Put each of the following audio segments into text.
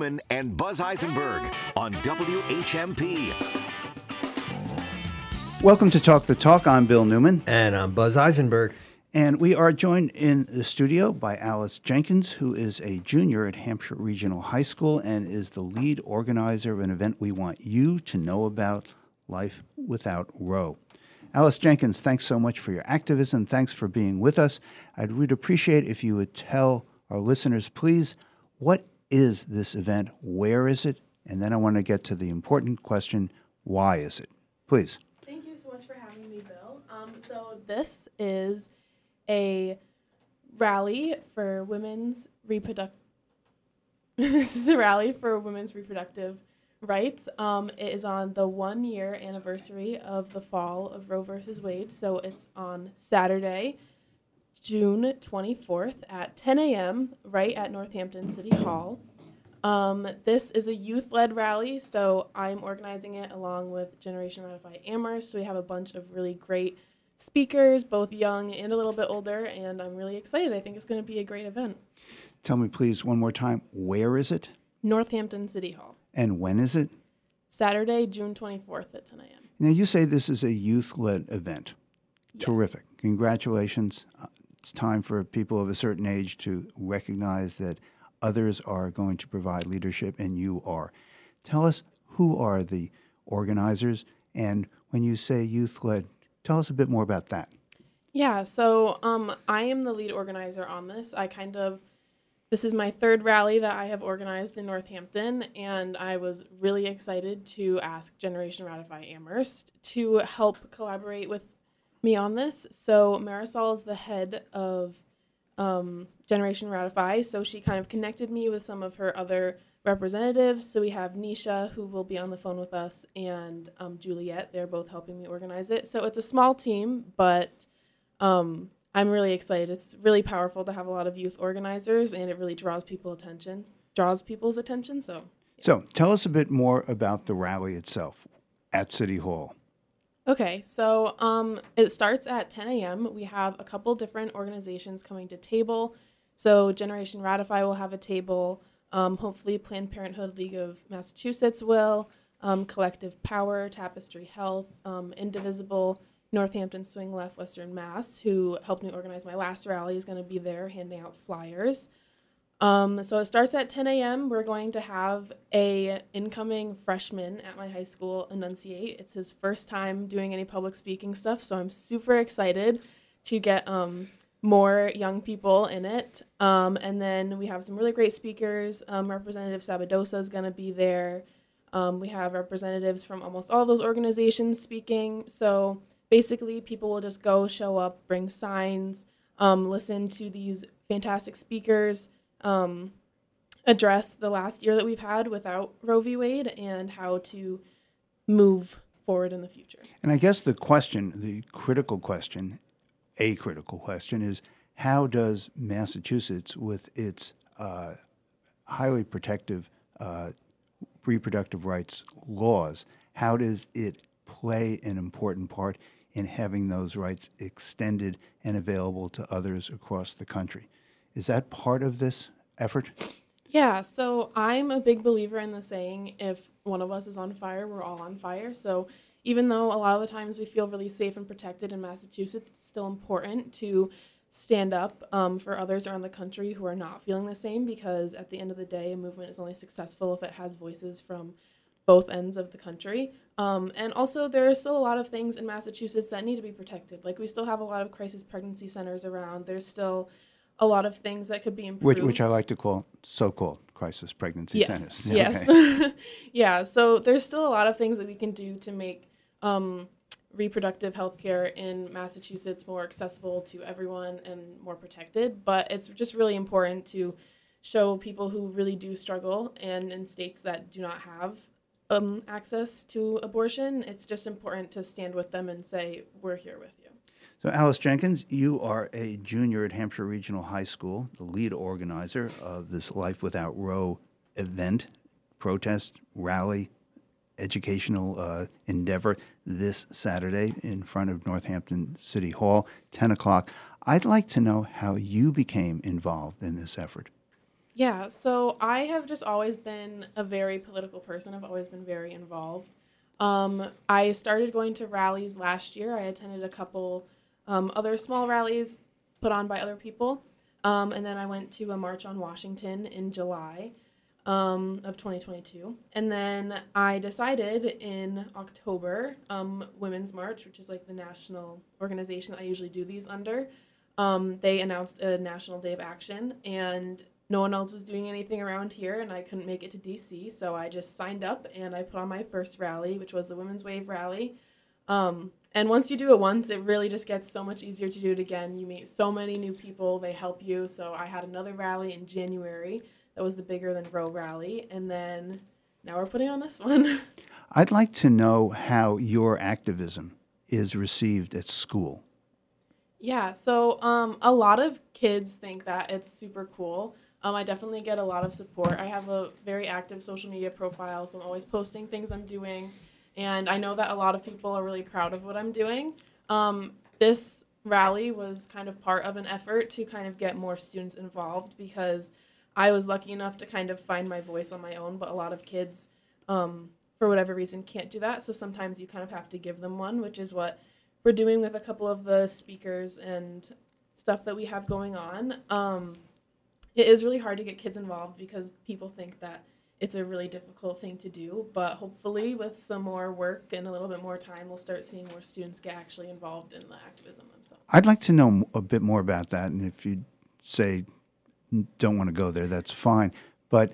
Newman and Buzz Eisenberg on WHMP. Welcome to Talk the Talk. I'm Bill Newman. And I'm Buzz Eisenberg. And we are joined in the studio by Alice Jenkins, who is a junior at Hampshire Regional High School and is the lead organizer of an event we want you to know about Life Without Roe. Alice Jenkins, thanks so much for your activism. Thanks for being with us. I'd really appreciate if you would tell our listeners, please, what is this event? Where is it? And then I want to get to the important question why is it? Please. Thank you so much for having me, Bill. Um, so, this is a rally for women's reproductive. this is a rally for women's reproductive rights. Um, it is on the one year anniversary of the fall of Roe versus Wade. So it's on Saturday, June 24th at 10 a.m., right at Northampton City Hall. Um, this is a youth led rally, so I'm organizing it along with Generation Ratify Amherst. We have a bunch of really great speakers, both young and a little bit older, and I'm really excited. I think it's going to be a great event. Tell me, please, one more time, where is it? Northampton City Hall. And when is it? Saturday, June 24th at 10 a.m. Now, you say this is a youth led event. Yes. Terrific. Congratulations. It's time for people of a certain age to recognize that others are going to provide leadership and you are. Tell us who are the organizers and when you say youth led, tell us a bit more about that. Yeah, so um, I am the lead organizer on this. I kind of, this is my third rally that I have organized in Northampton, and I was really excited to ask Generation Ratify Amherst to help collaborate with me on this. So Marisol is the head of um, Generation Ratify, so she kind of connected me with some of her other representatives. So we have Nisha, who will be on the phone with us, and um, Juliet. They're both helping me organize it. So it's a small team, but um, I'm really excited. It's really powerful to have a lot of youth organizers, and it really draws people attention, draws people's attention. So So tell us a bit more about the rally itself at City Hall. Okay, so um, it starts at 10 a.m. We have a couple different organizations coming to table. So Generation Ratify will have a table. Um, hopefully, Planned Parenthood League of Massachusetts will. Um, Collective Power, Tapestry Health, um, Indivisible, Northampton Swing Left, Western Mass, who helped me organize my last rally, is going to be there handing out flyers. Um, so it starts at 10 a.m. We're going to have a incoming freshman at my high school enunciate. It's his first time doing any public speaking stuff, so I'm super excited to get um, more young people in it. Um, and then we have some really great speakers. Um, Representative Sabadosa is going to be there. Um, we have representatives from almost all those organizations speaking. So basically, people will just go, show up, bring signs, um, listen to these fantastic speakers um, address the last year that we've had without Roe v. Wade and how to move forward in the future. And I guess the question, the critical question, a critical question is how does Massachusetts, with its uh, highly protective uh, reproductive rights laws, how does it play an important part in having those rights extended and available to others across the country? Is that part of this effort? Yeah, so I'm a big believer in the saying if one of us is on fire, we're all on fire. So even though a lot of the times we feel really safe and protected in Massachusetts, it's still important to stand up um, for others around the country who are not feeling the same because at the end of the day, a movement is only successful if it has voices from both ends of the country. Um, and also, there are still a lot of things in Massachusetts that need to be protected. Like, we still have a lot of crisis pregnancy centers around. There's still a lot of things that could be improved. Which, which I like to call so-called crisis pregnancy yes. centers. Yes. Okay. yeah. So there's still a lot of things that we can do to make um, reproductive health care in Massachusetts more accessible to everyone and more protected. But it's just really important to show people who really do struggle and in states that do not have um, access to abortion, it's just important to stand with them and say, we're here with you. So, Alice Jenkins, you are a junior at Hampshire Regional High School, the lead organizer of this Life Without Roe event, protest, rally, educational uh, endeavor this Saturday in front of Northampton City Hall, 10 o'clock. I'd like to know how you became involved in this effort. Yeah, so I have just always been a very political person. I've always been very involved. Um, I started going to rallies last year. I attended a couple um, other small rallies put on by other people. Um, and then I went to a march on Washington in July um, of 2022. And then I decided in October, um, Women's March, which is like the national organization I usually do these under, um, they announced a national day of action. And no one else was doing anything around here, and I couldn't make it to DC. So I just signed up and I put on my first rally, which was the Women's Wave Rally. Um, and once you do it once, it really just gets so much easier to do it again. You meet so many new people, they help you. So I had another rally in January that was the bigger than Roe rally. And then now we're putting on this one. I'd like to know how your activism is received at school. yeah, so um, a lot of kids think that it's super cool. Um, I definitely get a lot of support. I have a very active social media profile, so I'm always posting things I'm doing. And I know that a lot of people are really proud of what I'm doing. Um, this rally was kind of part of an effort to kind of get more students involved because I was lucky enough to kind of find my voice on my own, but a lot of kids, um, for whatever reason, can't do that. So sometimes you kind of have to give them one, which is what we're doing with a couple of the speakers and stuff that we have going on. Um, it is really hard to get kids involved because people think that it's a really difficult thing to do. But hopefully, with some more work and a little bit more time, we'll start seeing more students get actually involved in the activism themselves. I'd like to know a bit more about that, and if you say don't want to go there, that's fine. But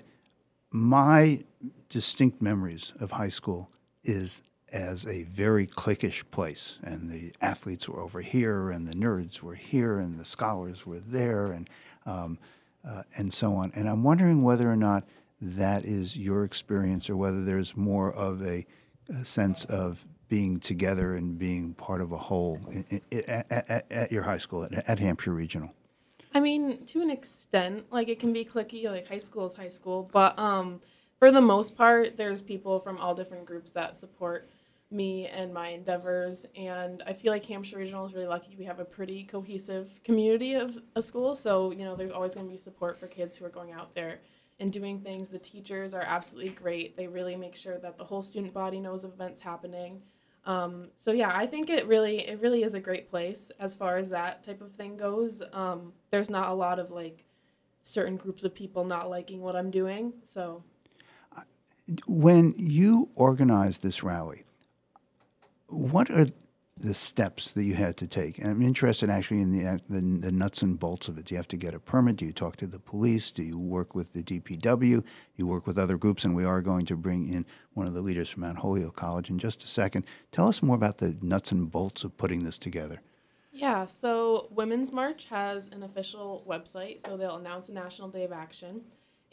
my distinct memories of high school is as a very cliquish place, and the athletes were over here, and the nerds were here, and the scholars were there, and um, uh, and so on. And I'm wondering whether or not that is your experience, or whether there's more of a, a sense of being together and being part of a whole at, at, at your high school, at, at Hampshire Regional. I mean, to an extent, like it can be clicky, like high school is high school, but um, for the most part, there's people from all different groups that support me and my endeavors. And I feel like Hampshire Regional is really lucky. We have a pretty cohesive community of a school, so you know, there's always going to be support for kids who are going out there and doing things. The teachers are absolutely great. They really make sure that the whole student body knows of events happening. Um, so yeah, I think it really it really is a great place as far as that type of thing goes. Um, there's not a lot of like certain groups of people not liking what I'm doing. So When you organize this rally, what are the steps that you had to take? And I'm interested actually in the, uh, the the nuts and bolts of it. Do you have to get a permit? Do you talk to the police? Do you work with the DPW? You work with other groups, and we are going to bring in one of the leaders from Mount Holyoke College in just a second. Tell us more about the nuts and bolts of putting this together. yeah, so Women's March has an official website, so they'll announce a National Day of Action.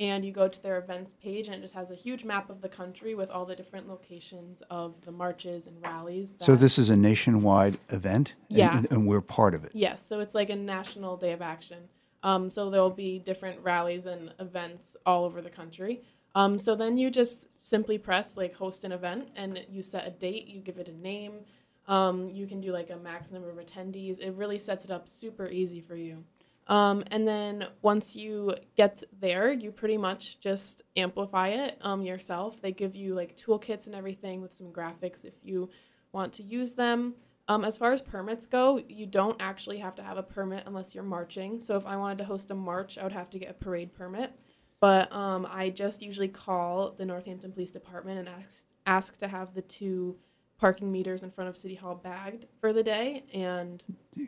And you go to their events page, and it just has a huge map of the country with all the different locations of the marches and rallies. So this is a nationwide event, and- Yeah. and we're part of it. Yes, so it's like a national day of action. Um, so there will be different rallies and events all over the country. Um, so then you just simply press like host an event and you set a date, you give it a name. Um, you can do like a max number of attendees. It really sets it up super easy for you. Um, and then once you get there, you pretty much just amplify it um, yourself. They give you like toolkits and everything with some graphics if you want to use them. Um, as far as permits go, you don't actually have to have a permit unless you're marching. So if I wanted to host a march, I would have to get a parade permit. But um, I just usually call the Northampton Police Department and ask ask to have the two parking meters in front of City Hall bagged for the day, and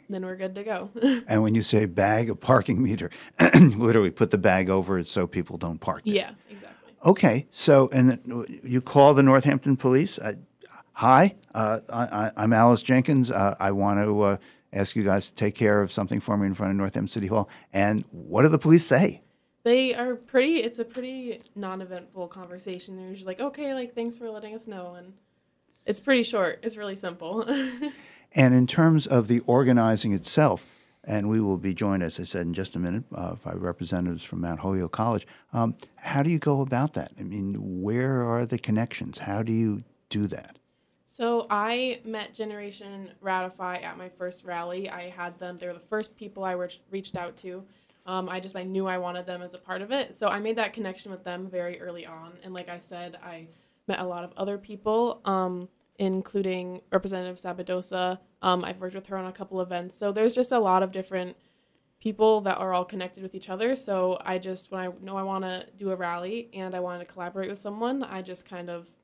then we're good to go. And when you say bag, a parking meter, literally put the bag over it so people don't park. there. yeah, exactly. Okay, so and then you call the Northampton Police. Uh, Hi, uh, I, I- I'm Alice Jenkins. Uh, I want to uh, ask you guys to take care of something for me in front of Northampton City Hall. And what do the police say? They are pretty. It's a pretty non-eventful conversation. They're usually like, "Okay, like thanks for letting us know," and it's pretty short. It's really simple. And in terms of the organizing itself, and we will be joined, as I said, in just a minute uh, by representatives from Mount Holyoke College. Um, how do you go about that? I mean, where are the connections? How do you do that? So I met Generation Ratify at my first rally. I had them; they were the first people I re- reached out to. Um, I just I knew I wanted them as a part of it, so I made that connection with them very early on. And like I said, I met a lot of other people, um, including Representative Sabadosa. Um, I've worked with her on a couple events, so there's just a lot of different people that are all connected with each other. So I just when I know I want to do a rally and I want to collaborate with someone, I just kind of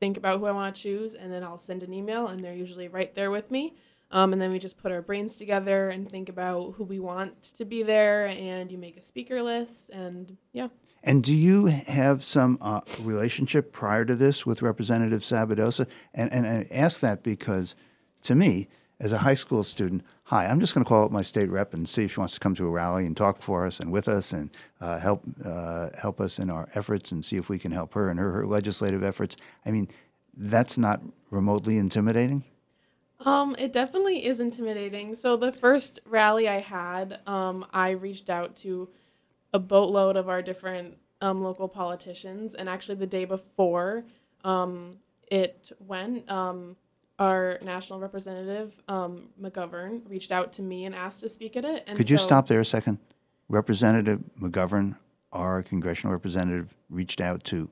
think about who I want to choose, and then I'll send an email, and they're usually right there with me. Um, and then we just put our brains together and think about who we want to be there, and you make a speaker list, and yeah. And do you have some uh, relationship prior to this with Representative Sabadosa? And, and I ask that because, to me, as a high school student, hi, I'm just going to call up my state rep and see if she wants to come to a rally and talk for us and with us and uh, help uh, help us in our efforts and see if we can help her in her, her legislative efforts. I mean, that's not remotely intimidating. Um, it definitely is intimidating. So the first rally I had, um, I reached out to a boatload of our different um, local politicians, and actually the day before um, it went, um, our national representative um, McGovern reached out to me and asked to speak at it. And Could you so- stop there a second? Representative McGovern, our congressional representative, reached out to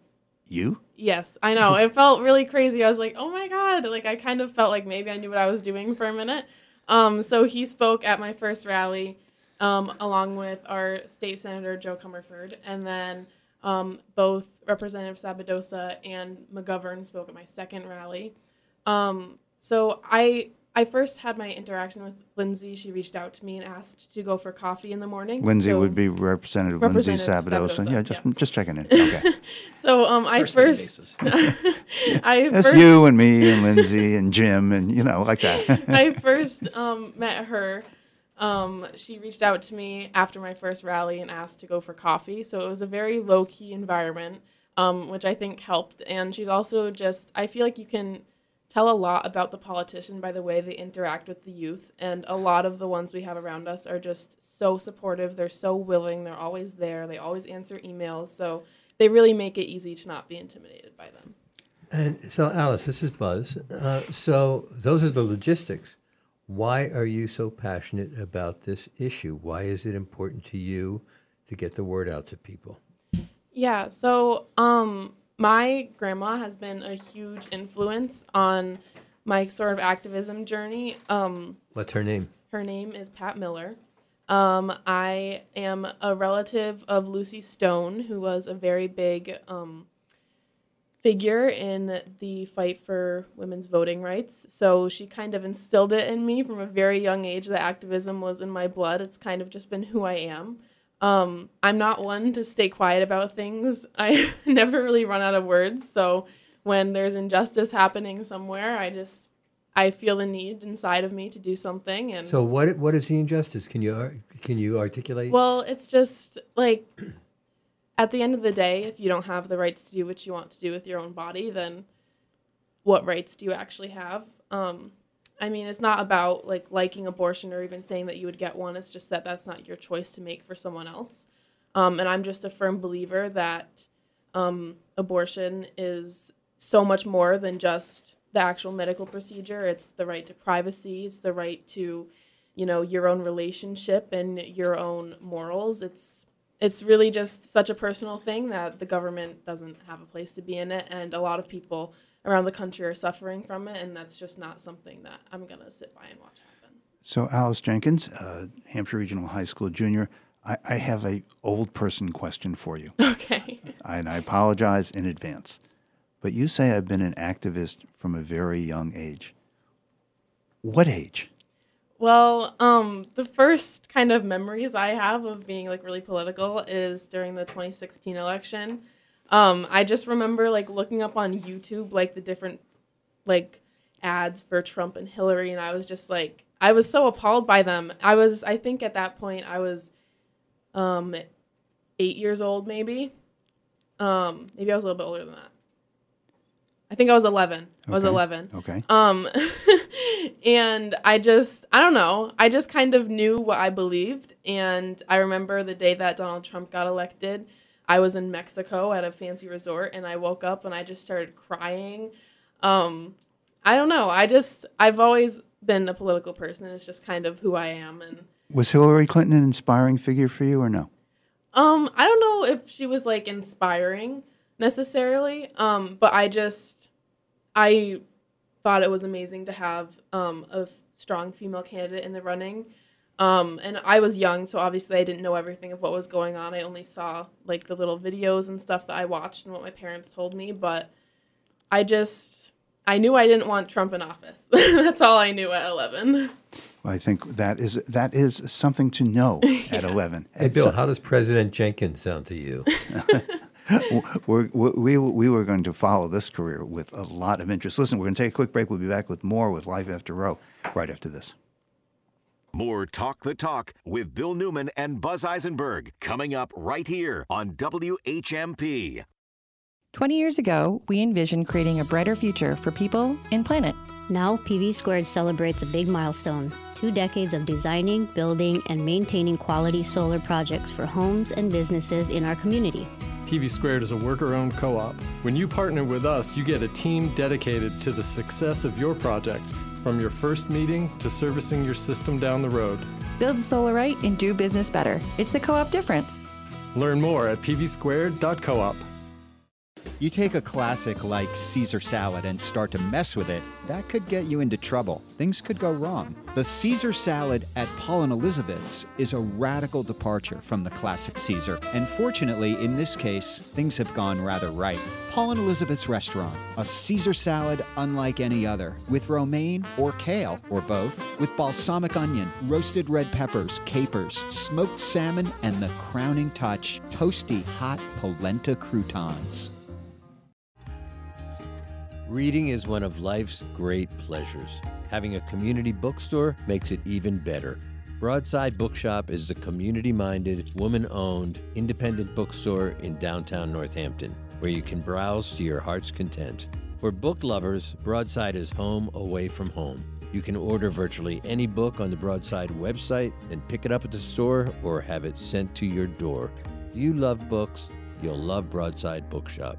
you? Yes, I know. It felt really crazy. I was like, oh my God. Like, I kind of felt like maybe I knew what I was doing for a minute. Um, so he spoke at my first rally um, along with our state senator, Jo Comerford. And then um, both Representative Sabadosa and McGovern spoke at my second rally. Um, so I. I first had my interaction with Lindsay. She reached out to me and asked to go for coffee in the morning. Lindsay So- would be Representative, Lindsay Representative Sabadosa. Sabadosa, Yeah, just yeah. just checking in. Okay. So um, I First first, I That's first, you and me and Lindsay and Jim and you know like that. I first um, met her. Um, she reached out to me after my first rally and asked to go for coffee. So it was a very low key environment, um, which I think helped. And she's also just, I feel like you can tell a lot about the politician by the way they interact with the youth. And a lot of the ones we have around us are just so supportive. They're so willing. They're always there. They always answer emails. So they really make it easy to not be intimidated by them. And so, Alice, this is Buzz. Uh, so, those are the logistics. Why are you so passionate about this issue? Why is it important to you to get the word out to people? Yeah, so um my grandma has been a huge influence on my sort of activism journey. Um What's her name? her name is Pat Miller. Um I am a relative of Lucy Stone, who was a very big um figure in the fight for women's voting rights. So she kind of instilled it in me from a very young age that activism was in my blood. It's kind of just been who I am. Um, I'm not one to stay quiet about things. I never really run out of words. So when there's injustice happening somewhere, I just I feel the need inside of me to do something. And So, what what is the injustice? Can you can you articulate? well, it's just like at the end of the day, if you don't have the rights to do what you want to do with your own body, then what rights do you actually have? Um, I mean, it's not about like liking abortion or even saying that you would get one. It's just that that's not your choice to make for someone else. Um, and I'm just a firm believer that um, abortion is so much more than just the actual medical procedure. It's the right to privacy. It's the right to, you know, your own relationship and your own morals. It's it's really just such a personal thing that the government doesn't have a place to be in it, and a lot of people around the country are suffering from it, and that's just not something that I'm gonna sit by and watch happen. So Alice Jenkins, uh, Hampshire Regional High School junior, I, I have a old person question for you, Okay. and I apologize in advance. But you say I've been an activist from a very young age. What age? Well, um, the first kind of memories I have of being like really political is during the 2016 election. Um, I just remember like looking up on YouTube like the different like ads for Trump and Hillary, and I was just like, I was so appalled by them. I was, I think at that point I was, um, eight years old maybe. Um, maybe I was a little bit older than that. I think I was 11. I was 11. Okay. Um, and I just, I don't know, I just kind of knew what I believed. And I remember the day that Donald Trump got elected, I was in Mexico at a fancy resort and I woke up and I just started crying. Um, I don't know. I just, I've always been a political person. It's just kind of who I am. And Was Hillary Clinton an inspiring figure for you or no? Um, I don't know if she was like inspiring necessarily. Um, but I just I thought it was amazing to have um a f- strong female candidate in the running. Um, and I was young, so obviously I didn't know everything of what was going on. I only saw like the little videos and stuff that I watched and what my parents told me, but I just I knew I didn't want Trump in office. That's all I knew at 11. Well, I think that is that is something to know at 11. Hey, Bill, how does President Jenkins sound to you? We're, we, we were going to follow this career with a lot of interest. Listen, we're going to take a quick break. We'll be back with more with Life After Roe right after this. More Talk the Talk with Bill Newman and Buzz Eisenberg coming up right here on WHMP. 20 years ago, we envisioned creating a brighter future for people and planet. Now, PV Squared celebrates a big milestone two decades of designing, building, and maintaining quality solar projects for homes and businesses in our community. PV Squared is a worker owned co op. When you partner with us, you get a team dedicated to the success of your project, from your first meeting to servicing your system down the road. Build solar right and do business better. It's the co op difference. Learn more at pvsquared.coop. You take a classic like Caesar salad and start to mess with it, that could get you into trouble. Things could go wrong. The Caesar salad at Paul and Elizabeth's is a radical departure from the classic Caesar. And fortunately, in this case, things have gone rather right. Paul and Elizabeth's restaurant, a Caesar salad unlike any other, with romaine or kale, or both, with balsamic onion, roasted red peppers, capers, smoked salmon, and the crowning touch, toasty hot polenta croutons. Reading is one of life's great pleasures. Having a community bookstore makes it even better. Broadside Bookshop is a community minded, woman owned, independent bookstore in downtown Northampton where you can browse to your heart's content. For book lovers, Broadside is home away from home. You can order virtually any book on the Broadside website and pick it up at the store or have it sent to your door. Do you love books? You'll love Broadside Bookshop.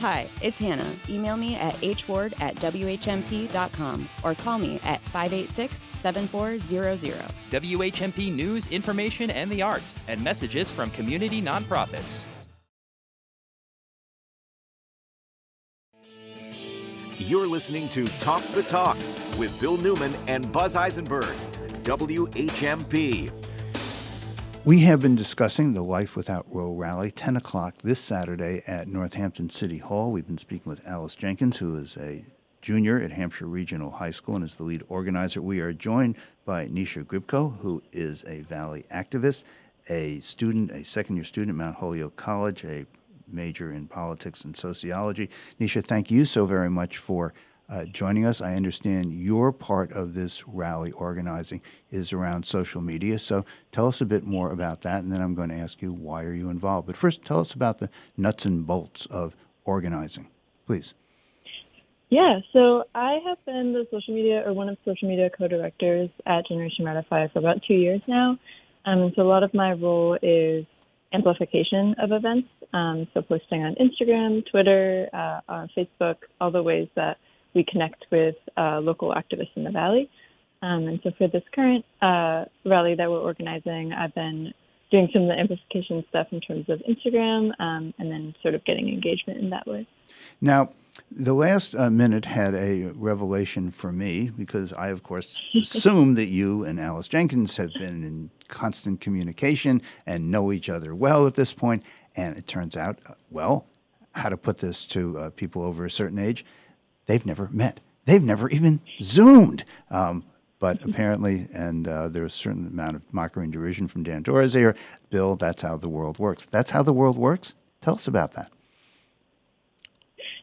Hi, it's Hannah. Email me at hward at whmp.com or call me at 586 7400. WHMP news, information, and the arts, and messages from community nonprofits. You're listening to Talk the Talk with Bill Newman and Buzz Eisenberg. WHMP. We have been discussing the Life Without Roe rally, 10 o'clock this Saturday at Northampton City Hall. We've been speaking with Alice Jenkins, who is a junior at Hampshire Regional High School and is the lead organizer. We are joined by Nisha Gribko, who is a Valley activist, a student, a second year student at Mount Holyoke College, a major in politics and sociology. Nisha, thank you so very much for uh, joining us. I understand your part of this rally organizing is around social media. So tell us a bit more about that, and then I'm going to ask you why are you involved. But first, tell us about the nuts and bolts of organizing, please. Yeah, so I have been the social media or one of the social media co-directors at Generation Ratify for about two years now. Um, so a lot of my role is amplification of events. Um, so posting on Instagram, Twitter, uh, on Facebook, all the ways that we connect with uh, local activists in the valley. Um, and so for this current uh, rally that we're organizing, I've been doing some of the amplification stuff in terms of Instagram um, and then sort of getting engagement in that way. Now, the last uh, minute had a revelation for me because I, of course, assume that you and Alice Jenkins have been in constant communication and know each other well at this point. And it turns out, uh, well, how to put this to uh, people over a certain age, they've never met. They've never even Zoomed. Um, but apparently, and uh, there's a certain amount of mockery and derision from Dan Torres here. Bill, that's how the world works. That's how the world works. Tell us about that.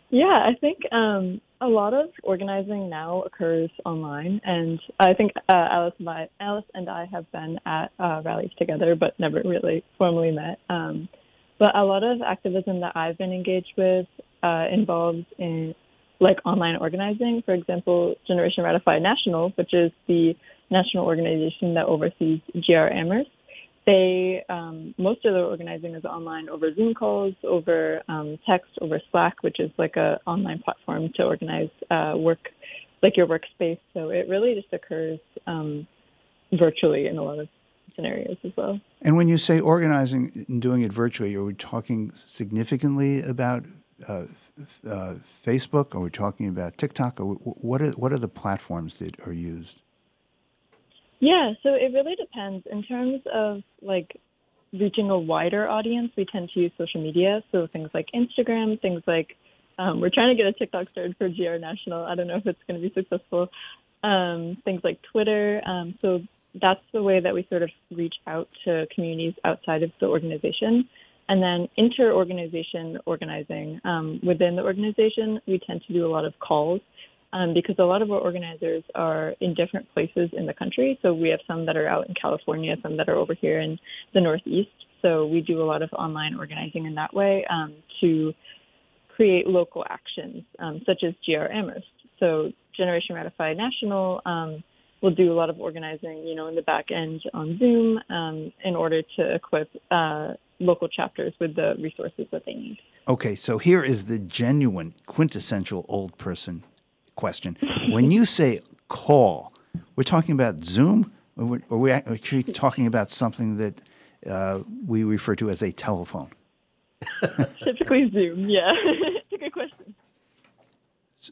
Yeah, I think um, a lot of organizing now occurs online, and I think uh, Alice, and I, Alice and I have been at uh, rallies together, but never really formally met. Um, but a lot of activism that I've been engaged with uh, involves in like online organizing. For example, Generation Ratify National, which is the national organization that oversees GR Amherst, they um, most of their organizing is online over Zoom calls, over um, text, over Slack, which is like a online platform to organize uh, work, like your workspace. So it really just occurs um, virtually in a lot of scenarios as well. And when you say organizing and doing it virtually, are we talking significantly about uh, uh, Facebook? Are we talking about TikTok? What are what are the platforms that are used? Yeah, so it really depends. In terms of like reaching a wider audience, we tend to use social media. So things like Instagram, things like um, we're trying to get a TikTok started for GR National. I don't know if it's going to be successful. Um, things like Twitter. Um, so that's the way that we sort of reach out to communities outside of the organization. And then inter-organization organizing. Um, within the organization, we tend to do a lot of calls um, because a lot of our organizers are in different places in the country. So we have some that are out in California, some that are over here in the Northeast. So we do a lot of online organizing in that way um, to create local actions, um, such as GR Amherst. So Generation Ratify National um, will do a lot of organizing, you know, in the back end on Zoom um, in order to equip uh, local chapters with the resources that they need. Okay, so here is the genuine, quintessential old person question. when you say call, we're talking about Zoom, or are we actually talking about something that uh, we refer to as a telephone? Typically Zoom, yeah. it's a good question.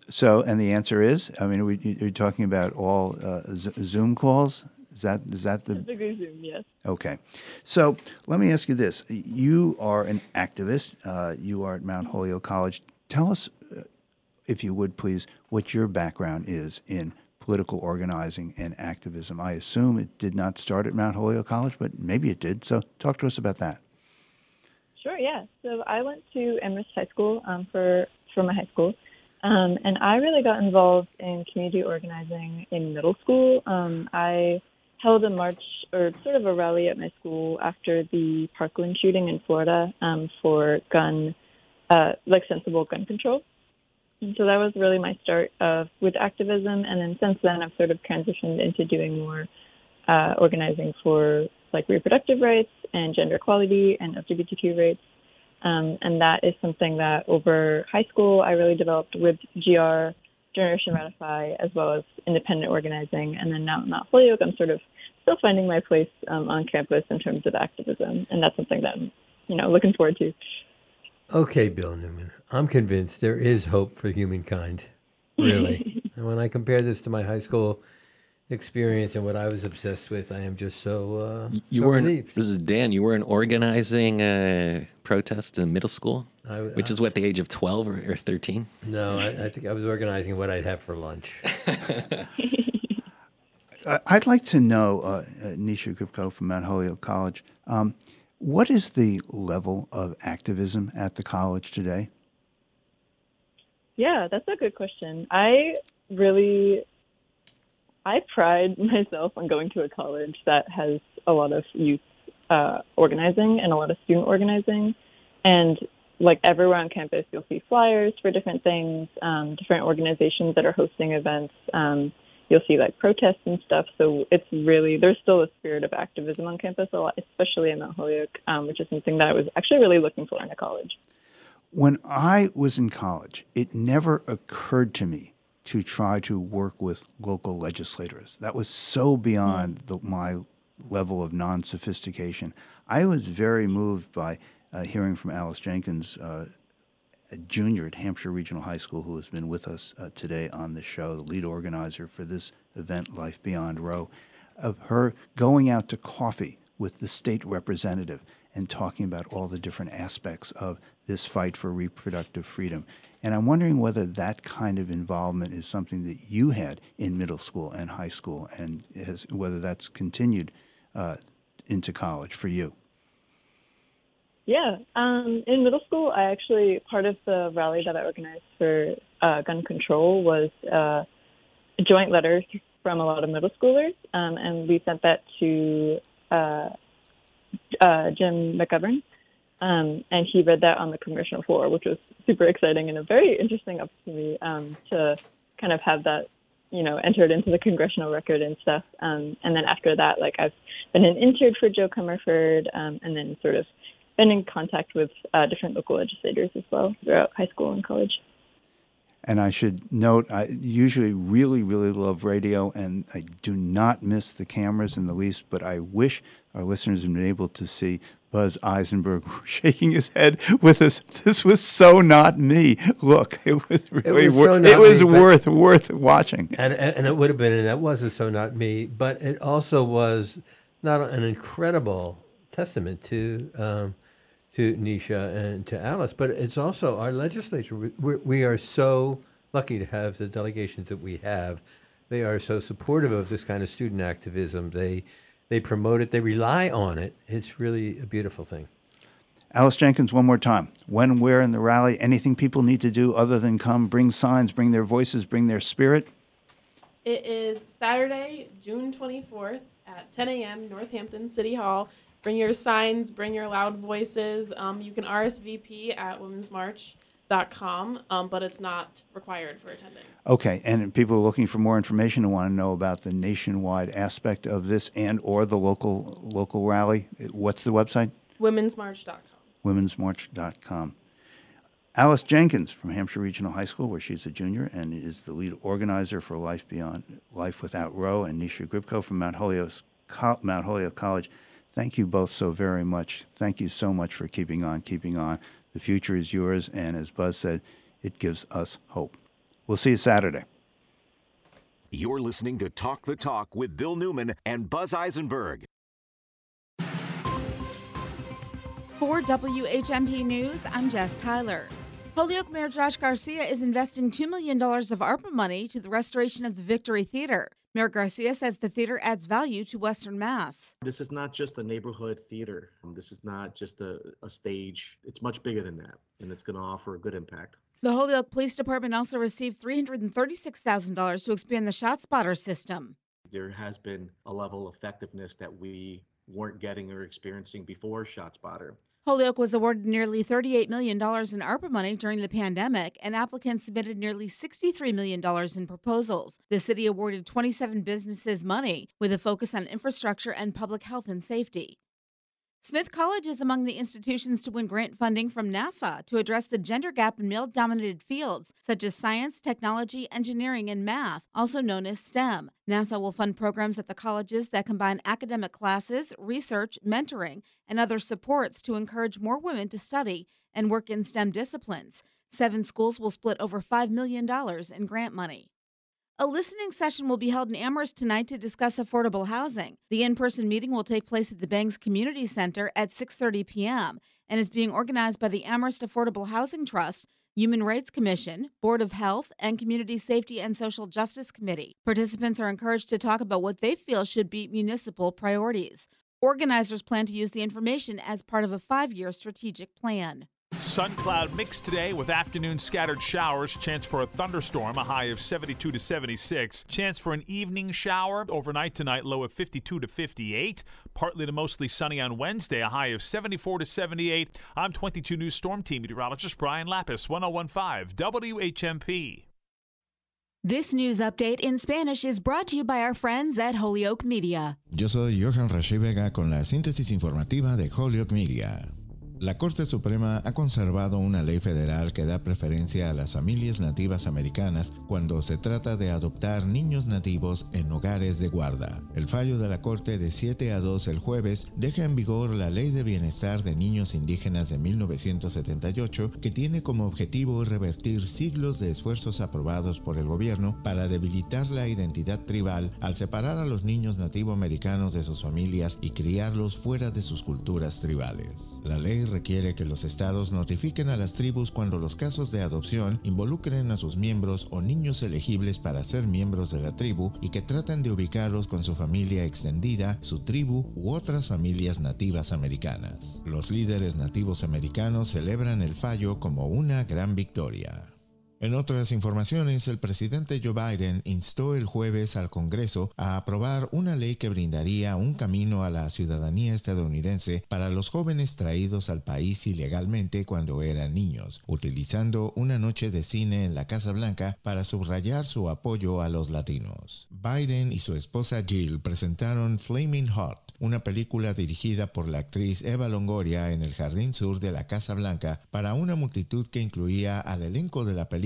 So, and the answer is, I mean, are, we, are you talking about all uh, Zoom calls? Is that is that the Typically Zoom? Yes. Okay, so let me ask you this: You are an activist. Uh, you are at Mount Holyoke College. Tell us uh, if you would please, what your background is in political organizing and activism. I assume it did not start at Mount Holyoke College, but maybe it did. So talk to us about that. Sure, yeah. So I went to Amherst High School um, for, for my high school. Um, and I really got involved in community organizing in middle school. Um, I held a march or sort of a rally at my school after the Parkland shooting in Florida um, for gun, uh, like sensible gun control. And so that was really my start of with activism, and then since then I've sort of transitioned into doing more uh, organizing for like reproductive rights and gender equality and LGBTQ rights. Um, and that is something that over high school I really developed with GR, Generation Ratify, as well as independent organizing. And then now at Mount Holyoke, I'm sort of still finding my place um, on campus in terms of activism, and that's something that I'm, you know, looking forward to. Okay, Bill Newman, I'm convinced there is hope for humankind, really. and when I compare this to my high school experience and what I was obsessed with, I am just so. Uh, you so weren't. relieved. This is Dan. You weren't organizing a protest in middle school, I- which is what the age of twelve or, or thirteen. No, I, I think I was organizing what I'd have for lunch. I'd like to know, uh, uh, Nisha Kupko from Mount Holyoke College, um, what is the level of activism at the college today? Yeah, that's a good question. I really, I pride myself on going to a college that has a lot of youth uh, organizing and a lot of student organizing. And like everywhere on campus, you'll see flyers for different things, um, different organizations that are hosting events. Um, you'll see like protests and stuff. So it's really, there's still a spirit of activism on campus, a lot, especially in Mount Holyoke, um, which is something that I was actually really looking for in a college. When I was in college, it never occurred to me to try to work with local legislators. That was so beyond the, my level of non sophistication. I was very moved by uh, hearing from Alice Jenkins, uh, a junior at Hampshire Regional High School, who has been with us uh, today on the show, the lead organizer for this event, Life Beyond Roe, of her going out to coffee with the state representative and talking about all the different aspects of this fight for reproductive freedom. And I'm wondering whether that kind of involvement is something that you had in middle school and high school, and has, whether that's continued uh, into college for you. Yeah, um, in middle school, I actually part of the rally that I organized for uh, gun control was uh, a joint letter from a lot of middle schoolers, um, and we sent that to uh, uh, Jim McGovern, Um, and he read that on the congressional floor, which was super exciting and a very interesting opportunity um, to kind of have that, you know, entered into the congressional record and stuff. Um, and then after that, like I've been an intern for Jo Comerford, um, and then sort of been in contact with uh, different local legislators as well throughout high school and college. And I should note, I usually really, really love radio, and I do not miss the cameras in the least, but I wish our listeners have been able to see Buzz Eisenberg shaking his head with us. This was so not me. Look, it was really was wor- so it was me, worth worth watching. And, and and it would have been, and that was a so not me, but it also was not an incredible testament to um, to Nisha and to Alice, but it's also our legislature. We, we we are so lucky to have the delegations that we have. They are so supportive of this kind of student activism. They they promote it. They rely on it. It's really a beautiful thing. Alice Jenkins, one more time. When, where in the rally? Anything people need to do other than come, bring signs, bring their voices, bring their spirit? It is Saturday, June 24th at 10 a.m. Northampton City Hall. Bring your signs, bring your loud voices. Um, you can RSVP at womensmarch.com, um, but it's not required for attending. Okay, and people are looking for more information and want to know about the nationwide aspect of this and or the local local rally. What's the website? Womensmarch.com. womensmarch.com. Alice Jenkins from Hampshire Regional High School, where she's a junior and is the lead organizer for Life Beyond Life Without Roe, and Nisha Gribko from Mount Holyoke, Mount Holyoke College. Thank you both so very much. Thank you so much for keeping on, keeping on. The future is yours, and as Buzz said, it gives us hope. We'll see you Saturday. You're listening to Talk the Talk with Bill Newman and Buzz Eisenberg. For WHMP News, I'm Jess Tyler. Holyoke Mayor Josh Garcia is investing $2 million of ARPA money to the restoration of the Victory Theater. Mayor Garcia says the theater adds value to Western Mass. This is not just a neighborhood theater. Um, This is not just a, a stage. It's much bigger than that, and it's going to offer a good impact. The Holyoke Police Department also received $336,000 to expand the ShotSpotter system. There has been a level of effectiveness that we weren't getting or experiencing before ShotSpotter. Holyoke was awarded nearly $38 million in ARPA money during the pandemic, and applicants submitted nearly $63 million in proposals. The city awarded 27 businesses money with a focus on infrastructure and public health and safety. Smith College is among the institutions to win grant funding from NASA to address the gender gap in male dominated fields such as science, technology, engineering, and math, also known as STEM. NASA will fund programs at the colleges that combine academic classes, research, mentoring, and other supports to encourage more women to study and work in STEM disciplines. Seven schools will split over $5 million in grant money. A listening session will be held in Amherst tonight to discuss affordable housing. The in-person meeting will take place at the Bangs Community Center at 6:30 p.m. and is being organized by the Amherst Affordable Housing Trust, Human Rights Commission, Board of Health, and Community Safety and Social Justice Committee. Participants are encouraged to talk about what they feel should be municipal priorities. Organizers plan to use the information as part of a 5-year strategic plan. Sun cloud mix today with afternoon scattered showers. Chance for a thunderstorm, a high of 72 to 76. Chance for an evening shower overnight tonight, low of 52 to 58. Partly to mostly sunny on Wednesday, a high of 74 to 78. I'm 22 News Storm Team meteorologist Brian Lapis, 1015 WHMP. This news update in Spanish is brought to you by our friends at Holyoke Media. Yo soy Johan Rashi Vega con la síntesis informativa de Holyoke Media. La Corte Suprema ha conservado una ley federal que da preferencia a las familias nativas americanas cuando se trata de adoptar niños nativos en hogares de guarda. El fallo de la Corte de 7 a 2 el jueves deja en vigor la Ley de Bienestar de Niños Indígenas de 1978 que tiene como objetivo revertir siglos de esfuerzos aprobados por el gobierno para debilitar la identidad tribal al separar a los niños nativoamericanos de sus familias y criarlos fuera de sus culturas tribales. La ley requiere que los estados notifiquen a las tribus cuando los casos de adopción involucren a sus miembros o niños elegibles para ser miembros de la tribu y que traten de ubicarlos con su familia extendida, su tribu u otras familias nativas americanas. Los líderes nativos americanos celebran el fallo como una gran victoria. En otras informaciones, el presidente Joe Biden instó el jueves al Congreso a aprobar una ley que brindaría un camino a la ciudadanía estadounidense para los jóvenes traídos al país ilegalmente cuando eran niños, utilizando una noche de cine en la Casa Blanca para subrayar su apoyo a los latinos. Biden y su esposa Jill presentaron Flaming Hot, una película dirigida por la actriz Eva Longoria en el Jardín Sur de la Casa Blanca para una multitud que incluía al elenco de la película,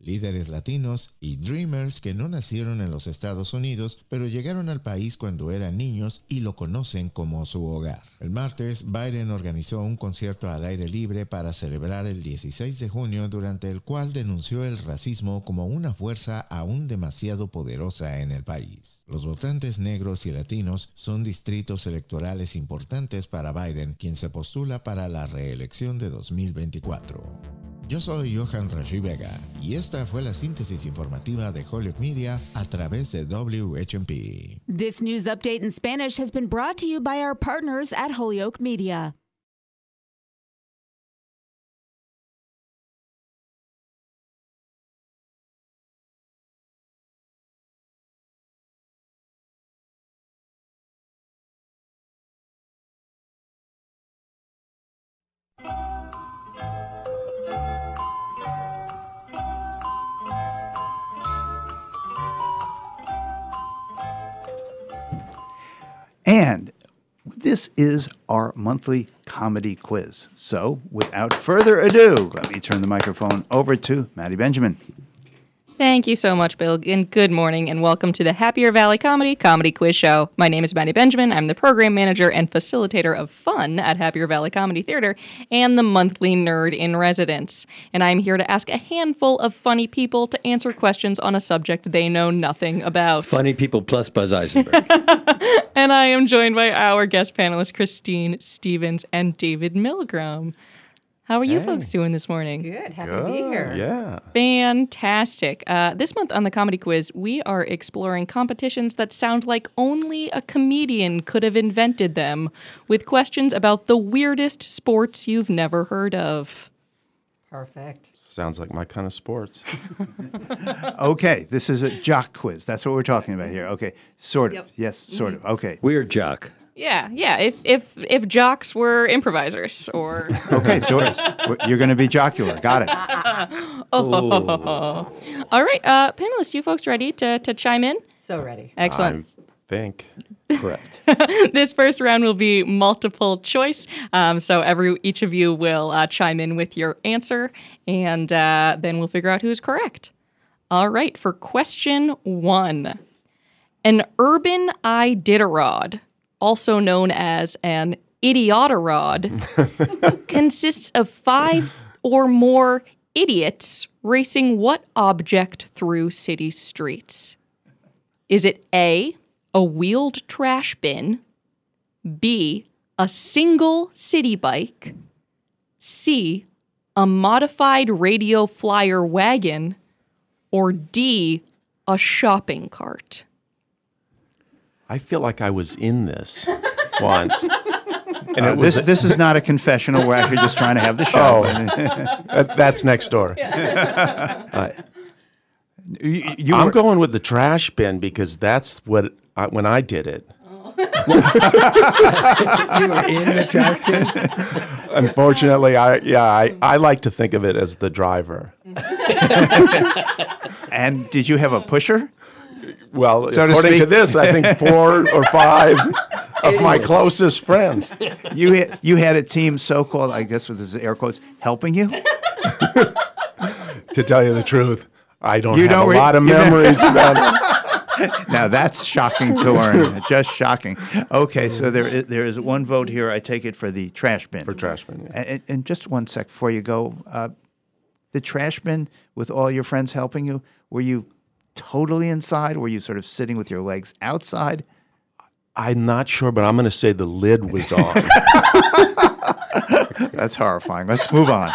líderes latinos y dreamers que no nacieron en los Estados Unidos, pero llegaron al país cuando eran niños y lo conocen como su hogar. El martes, Biden organizó un concierto al aire libre para celebrar el 16 de junio, durante el cual denunció el racismo como una fuerza aún demasiado poderosa en el país. Los votantes negros y latinos son distritos electorales importantes para Biden, quien se postula para la reelección de 2024. Yo soy Johan Rashi Vega y esta fue la síntesis informativa de Media a través de WHMP. This news update in Spanish has been brought to you by our partners at Holyoke Media. This is our monthly comedy quiz. So, without further ado, let me turn the microphone over to Maddie Benjamin. Thank you so much, Bill, and good morning, and welcome to the Happier Valley Comedy Comedy Quiz Show. My name is Maddie Benjamin. I'm the program manager and facilitator of fun at Happier Valley Comedy Theater and the monthly nerd in residence. And I'm here to ask a handful of funny people to answer questions on a subject they know nothing about. Funny people plus Buzz Eisenberg. and I am joined by our guest panelists, Christine Stevens and David Milgram. How are you Hey. folks doing this morning? Good. Happy to be here. Yeah. Fantastic. Uh, this month on the Comedy Quiz, we are exploring competitions that sound like only a comedian could have invented them, with questions about the weirdest sports you've never heard of. Perfect. Sounds like my kind of sports. Okay, this is a jock quiz. That's what we're talking about here. Okay, sort of. Yep. Yes, sort of. Okay. Weird jock. Yeah, yeah. If if if jocks were improvisers, or Okay, so it's- you're going to be jocular. Got it. oh. all right, uh, panelists, you folks ready to to chime in? So ready. Excellent. I think. Correct. this first round will be multiple choice. Um, so every each of you will uh, chime in with your answer, and uh, then we'll figure out who's correct. All right, for question one, an urban Iditarod, also known as an idiotarod, consists of five or more idiots racing what object through city streets? Is it A, a wheeled trash bin, B, a single city bike, C, a modified radio flyer wagon, or D, a shopping cart? I feel like I was in this once. And Uh, it was this, this is not a confessional. We're actually just trying to have the show. Oh, that- that's next door. Uh, You- you I'm were- going with the trash bin because that's what I, when I did it. you were in the trash bin? Unfortunately, I yeah, I, I like to think of it as the driver. and did you have a pusher? Well, So according to speak. this, I think four or five of my Idiots. closest friends. You had, you had a team so-called, I guess with this air quotes, helping you. To tell you the truth, I don't You have don't a re- lot of you don't- memories about it. now that's shocking to learn. Just shocking. Okay, so there is, there is one vote here. I take it for the trash bin. For trash bin. Yeah. And, and just one sec before you go, uh, the trash bin with all your friends helping you. Were you totally inside? Were you sort of sitting with your legs outside? I'm not sure, but I'm going to say the lid was on. That's horrifying. Let's move on.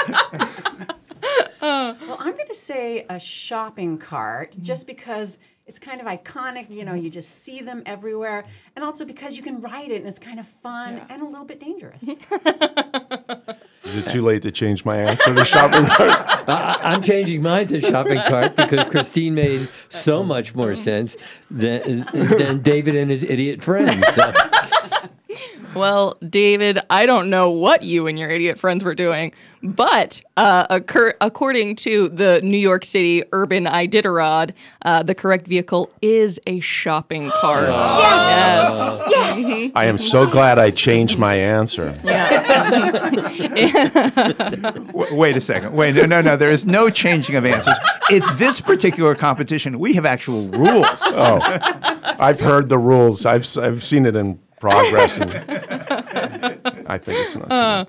Well, I'm going to say a shopping cart mm-hmm. just because it's kind of iconic. You know, you just see them everywhere. And also because you can ride it and it's kind of fun and a little bit dangerous. Is it too late to change my answer to shopping cart? I, I'm changing mine to shopping cart because Christine made so much more sense than, than David and his idiot friends. So. Well, David, I don't know what you and your idiot friends were doing, but uh, occur- according to the New York City Urban Iditarod, uh, the correct vehicle is a shopping cart. Yes! Yes. Mhm. I am so glad I changed my answer. W- Wait a second. Wait, no, no, no. There is no changing of answers. In this particular competition, we have actual rules. Oh, I've heard the rules. I've s- I've seen it in progress, and I think it's not. Uh,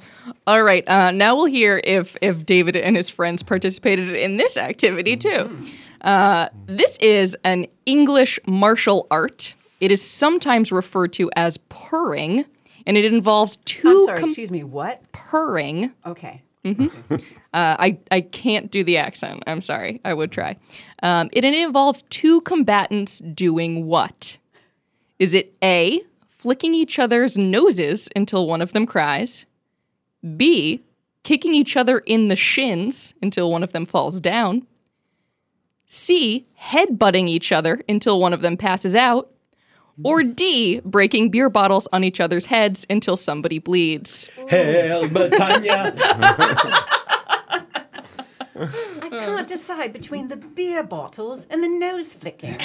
all right. Uh, now we'll hear if if David and his friends participated in this activity too. Uh, this is an English martial art. It is sometimes referred to as purring, and it involves two. I'm sorry, com- excuse me, what? Purring. Okay. hmm uh, I I can't do the accent. I'm sorry. I would try. Um, it involves two combatants doing what? Is it A, flicking each other's noses until one of them cries? B, kicking each other in the shins until one of them falls down? C, headbutting each other until one of them passes out? Or D, breaking beer bottles on each other's heads until somebody bleeds? Hail Britannia! I can't decide between the beer bottles and the nose flicking.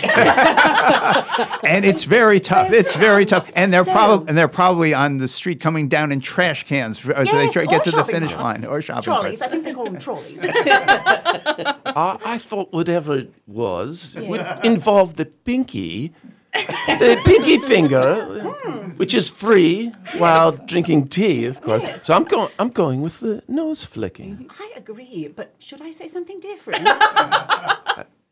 and it's very tough. It's very tough. And they're probably and they're probably on the street coming down in trash cans for- as they Yes, try to or get to the shopping finish carts. line or shopping Trolleys. carts. I think they call them trolleys. I, I thought whatever it was would involve the pinky, the pinky finger, hmm. which is free while drinking tea, of course. So I'm going. I'm going with the nose flicking. I agree, but should I say something different? Just-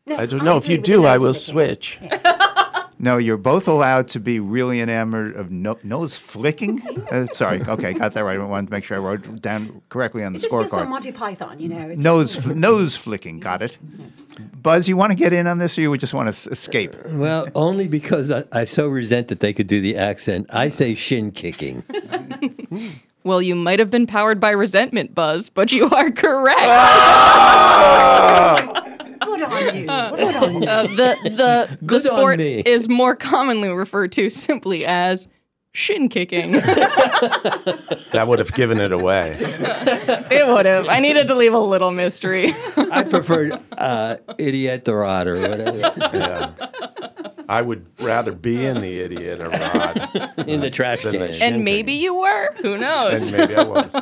No, I don't know. If you do, I will flicking. switch. No, you're both allowed to be really enamored of no, nose flicking. Uh, sorry, okay, got that right. I wanted to make sure I wrote down correctly on the It just feels so scorecard. Monty Python, you know. Nose fl- nose flicking, got it. Buzz, you want to get in on this, or you would just want to s- escape? Well, only because I, I so resent that they could do the accent. I say shin kicking. Well, you might have been powered by resentment, Buzz, but you are correct. Good on you. Good on you. Uh, the the the sport is more commonly referred to simply as shin kicking. That would have given it away. it would have. I needed to leave a little mystery. I preferred uh, idiot or or whatever. Yeah. I would rather be in the idiot or rod In the trash than the can. and maybe you were. Who knows? And maybe I was.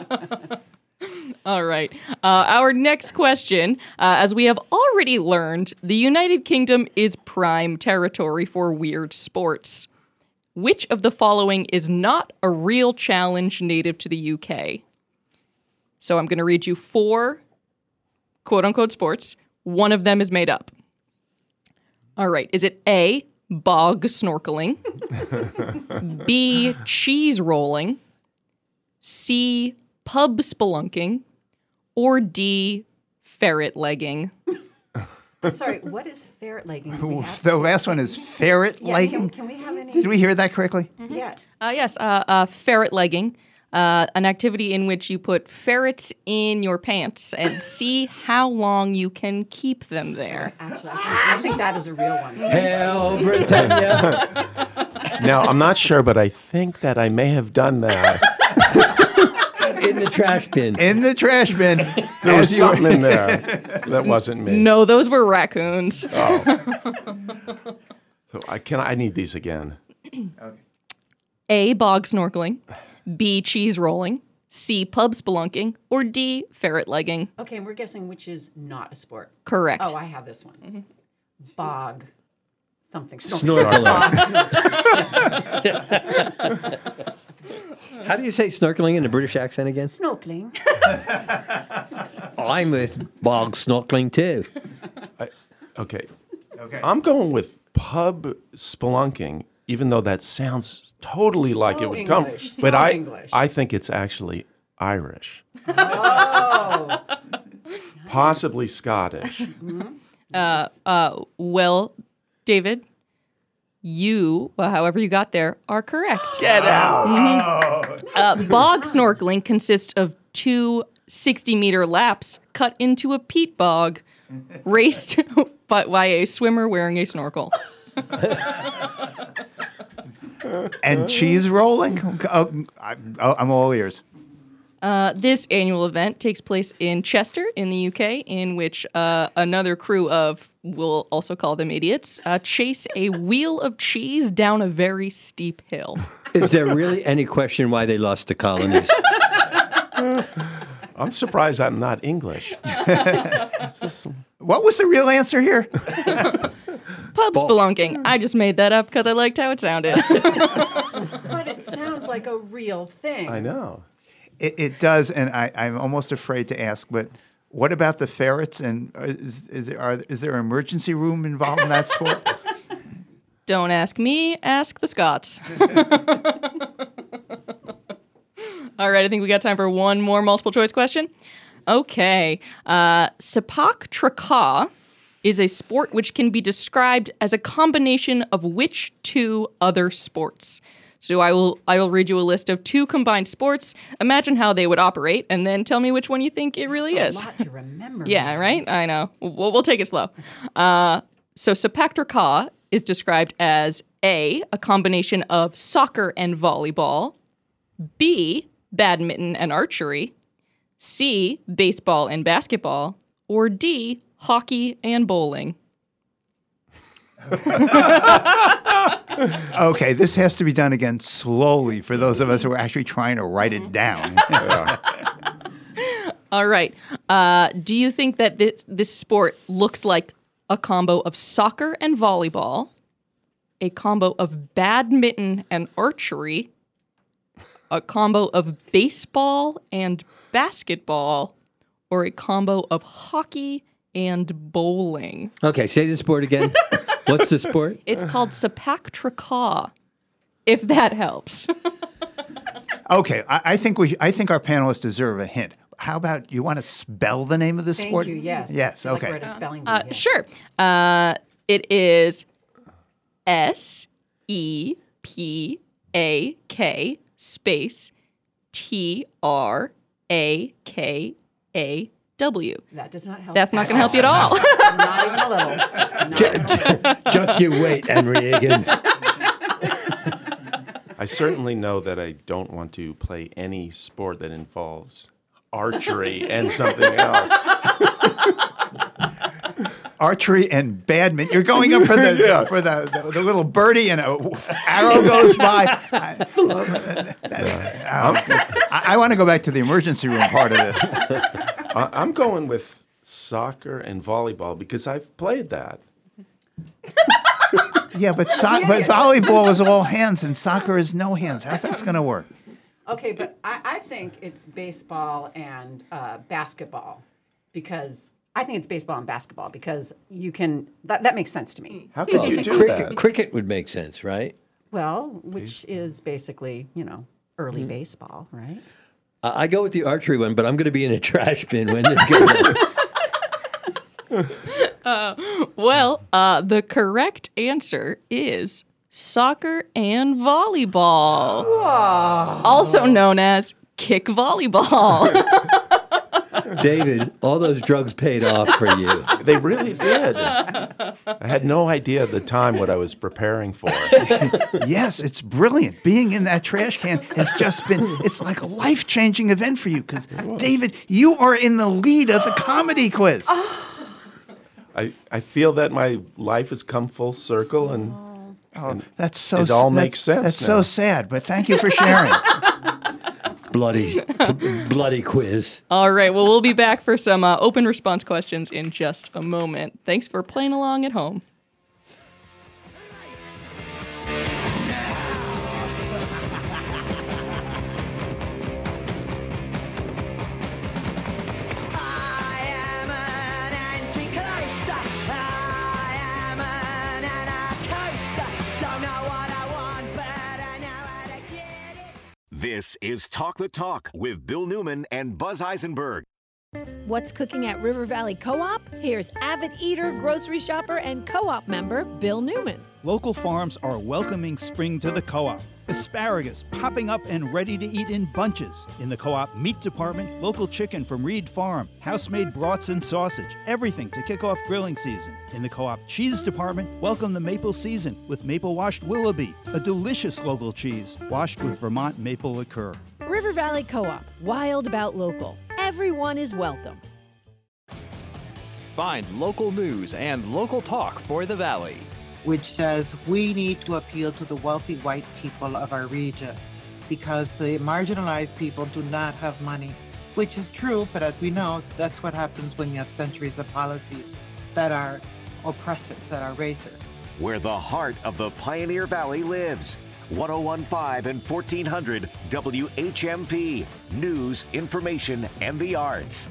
All right. Uh, our next question uh, as we have already learned, the United Kingdom is prime territory for weird sports. Which of the following is not a real challenge native to the UK? So I'm going to read you four quote unquote sports. One of them is made up. All right. Is it A, bog snorkeling? B, cheese rolling? C, pub spelunking? Or D, ferret legging? I'm sorry, what is ferret legging? Do we have- The last one is ferret Yeah, legging. Can, can we have any? Did we hear that correctly? Yeah. Uh, yes, uh, uh, ferret legging, uh, an activity in which you put ferrets in your pants and see how long you can keep them there. Actually, I think, I think that is a real one. Hail Britannia! Now, I'm not sure, but I think that I may have done that. In the trash bin. In the trash bin. There was As you were- something in there that wasn't me. No, those were raccoons. Oh. So I can. I need these again. A, bog snorkeling, B, cheese rolling, C, pub spelunking, or D, ferret legging. Okay, and we're guessing which is not a sport. Correct. Oh, I have this one. Mm-hmm. Bog. Something. Snorkeling. Snorkeling. How do you say snorkeling in a British accent again? Snorkeling. I'm with bog snorkeling too. Okay. Okay. I'm going with pub spelunking, even though that sounds totally like it So would come. English, But so I, English. I think it's actually Irish, Oh. possibly Scottish. Uh, uh, well, David, you, well, however you got there, are correct. Get out. Mhm. Uh, bog snorkeling consists of two 60 meter laps cut into a peat bog, raced by, by a swimmer wearing a snorkel. And cheese rolling? Oh, I'm all ears. Uh, this annual event takes place in Chester, in the UK, in which uh, another crew of, we'll also call them idiots, uh, chase a wheel of cheese down a very steep hill. Is there really any question why they lost the colonies? I'm surprised I'm not English. What was the real answer here? Pub spelunking. I just made that up because I liked how it sounded. But it sounds like a real thing. I know. It, it does, and I, I'm almost afraid to ask, but what about the ferrets? And uh, is, is, there, are, is there an emergency room involved in that sport? Don't ask me, ask the Scots. All right, I think we got time for one more multiple choice question. Okay. Uh, Sepak Takraw is a sport which can be described as a combination of which two other sports? So I will I will read you a list of two combined sports. Imagine how they would operate, and then tell me which one you think it really That's is. a lot to remember. Yeah, right? I know. We'll, we'll take it slow. Uh, so Sepak Takraw is described as A, a combination of soccer and volleyball, B, badminton and archery, C, baseball and basketball, or D, hockey and bowling. okay, this has to be done again slowly for those of us who are actually trying to write it down. All right. Uh, do you think that this, this sport looks like a combo of soccer and volleyball, a combo of badminton and archery, a combo of baseball and basketball, or a combo of hockey and bowling? Okay, say the sport again. What's the sport? It's called Sepak Takraw, if that helps. okay, I, I think we I think our panelists deserve a hint. How about you want to spell the name of the Thank sport? you, yes. Yes. I feel like Okay. we're at a spelling bee, Uh, yeah. Sure. Uh, it is S E P A K space T R A K A W. That does not help. That's not going to help you at all. not even a little. Not even a. Just you wait, Henry Higgins. I certainly know that I don't want to play any sport that involves archery and something else. Archery and badminton. You're going up for the Yeah. for the, the, the little birdie and a arrow goes by. I, I, I want to go back to the emergency room part of this. I- I'm going with soccer and volleyball because I've played that. Yeah, but so- but volleyball is all hands and soccer is no hands. How's that going to work? Okay, but I, I think it's baseball and uh, basketball because I think it's baseball and basketball because you can. That, that makes sense to me. How could you do sense. that? Cricket would make sense, right? Well, which is basically you know early baseball, right? Uh, I go with the archery one, but I'm going to be in a trash bin when this goes on. Uh, well, uh, the correct answer is soccer and volleyball, also known as kick volleyball. David, all those drugs paid off for you. They really did. I had no idea at the time what I was preparing for. yes, it's brilliant. Being in that trash can has just been, it's like a life changing event for you because, David, you are in the lead of the comedy quiz. Oh. I, I feel that my life has come full circle and, oh, and That's so it all s- makes sense. That's now. so sad, but thank you for sharing. Bloody, bloody quiz. All right, well, we'll be back for some uh, open response questions in just a moment. Thanks for playing along at home. This is Talk the Talk with Bill Newman and Buzz Eisenberg. What's cooking at River Valley Co op? Here's avid eater, grocery shopper, and co op member Bill Newman. Local farms are welcoming spring to the co op. Asparagus popping up and ready to eat in bunches. In the co op meat department, local chicken from Reed Farm, house made brats and sausage, everything to kick off grilling season. In the co op cheese department, welcome the maple season with maple washed Willoughby, a delicious local cheese washed with Vermont maple liqueur. River Valley Co op, wild about local. Everyone is welcome. Find local news and local talk for the Valley. which says we need to appeal to the wealthy white people of our region because the marginalized people do not have money, which is true, but as we know, that's what happens when you have centuries of policies that are oppressive, that are racist. Where the heart of the Pioneer Valley lives. 1015 and 1400 WHMP. News, information, and the arts.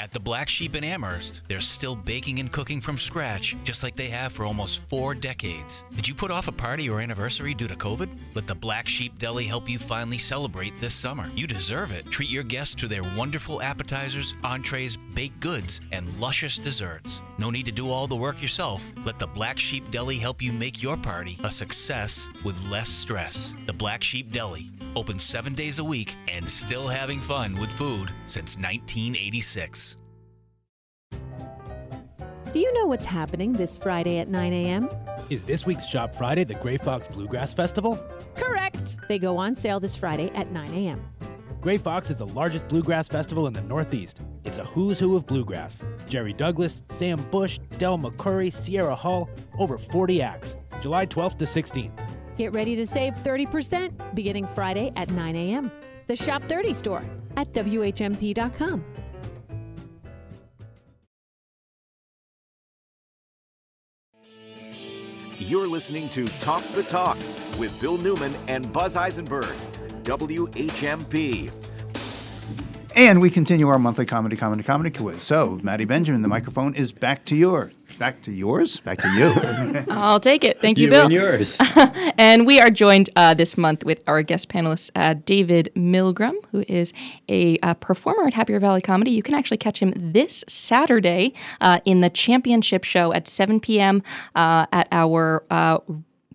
At the Black Sheep in Amherst, they're still baking and cooking from scratch, just like they have for almost four decades. Did you put off a party or anniversary due to COVID? Let the Black Sheep Deli help you finally celebrate this summer. You deserve it. Treat your guests to their wonderful appetizers, entrees, baked goods, and luscious desserts. No need to do all the work yourself. Let the Black Sheep Deli help you make your party a success with less stress. The Black Sheep Deli, open seven days a week and still having fun with food since 1986. Do you know what's happening this Friday at 9 a.m.? Is this week's Shop Friday the Gray Fox Bluegrass Festival? Correct! They go on sale this Friday at 9 a.m. Gray Fox is the largest bluegrass festival in the Northeast. It's a who's who of bluegrass. Jerry Douglas, Sam Bush, Del McCoury, Sierra Hull, over 40 acts. July 12th to 16th. Get ready to save 30% beginning Friday at 9 a.m. The Shop 30 store at WHMP.com. You're listening to Talk the Talk with Bill Newman and Buzz Eisenberg. WHMP. And we continue our monthly comedy, comedy, comedy quiz. So, Maddie Benjamin, the microphone is back to yours. Back to yours? Back to you. I'll take it. Thank you, You Bill. and yours. and we are joined uh, this month with our guest panelist, uh, David Milgram, who is a uh, performer at Happier Valley Comedy. You can actually catch him this Saturday uh, in the championship show at 7 p.m. uh, at our uh,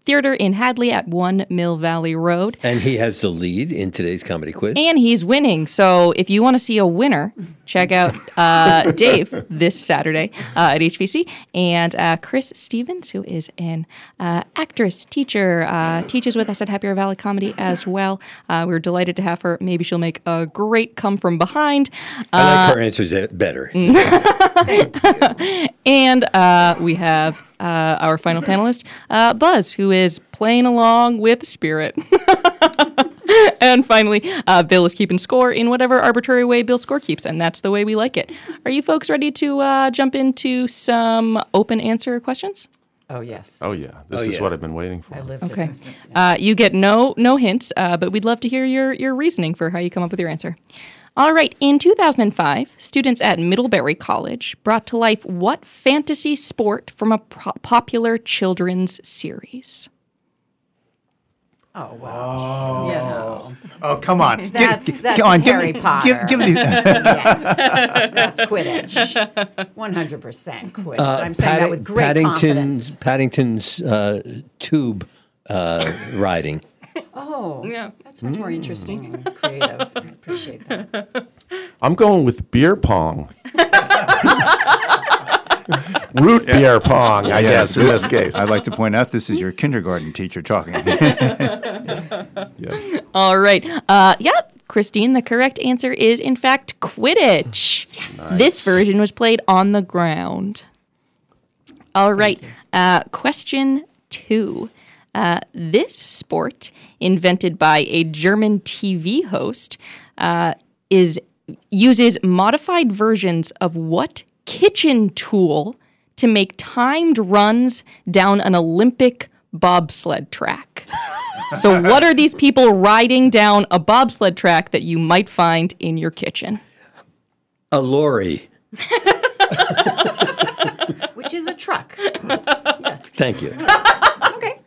theater in Hadley at 1 Mill Valley Road. And he has the lead in today's comedy quiz. And he's winning. So if you want to see a winner, check out uh, Dave this Saturday uh, at HVC. And uh, Chris Stevens, who is an uh, actress, teacher, uh, teaches with us at Happier Valley Comedy as well. Uh, we're delighted to have her. Maybe she'll make a great come from behind. I like her answers better. and uh, we have uh, our final panelist, uh, Buzz, who is playing along with Spirit. and finally, uh, Bill is keeping score in whatever arbitrary way Bill score keeps, and that's the way we like it. Are you folks ready to uh, jump into some open answer questions? Oh, yes. Oh yeah, this Oh, is yeah. what I've been waiting for. I live for Okay. this. Uh, you get no no hints, uh, but we'd love to hear your your reasoning for how you come up with your answer. All right. In 2005, students at Middlebury College brought to life what fantasy sport from a pro- popular children's series? Oh, wow. You know. Oh, come on. That's, gi- that's come on, give Harry me- Potter. give- give me these- yes, that's Quidditch. 100% Quidditch. Uh, I'm saying that with great confidence. Paddington's, Paddington's uh, tube uh, riding. Oh, yeah. That's much more interesting and creative. I appreciate that. I'm going with beer pong. Root beer pong, I Yeah, guess, in this case. I'd like to point out this is your kindergarten teacher talking. yes. All right. Uh, yeah, Christine, the correct answer is in fact Quidditch. Yes. This version was played on the ground. All right. Uh, question two. Uh, this sport, invented by a German TV host, uh, is uses modified versions of what kitchen tool to make timed runs down an Olympic bobsled track? so, what are these people riding down a bobsled track that you might find in your kitchen? A lorry. Which is a truck. Thank you. okay.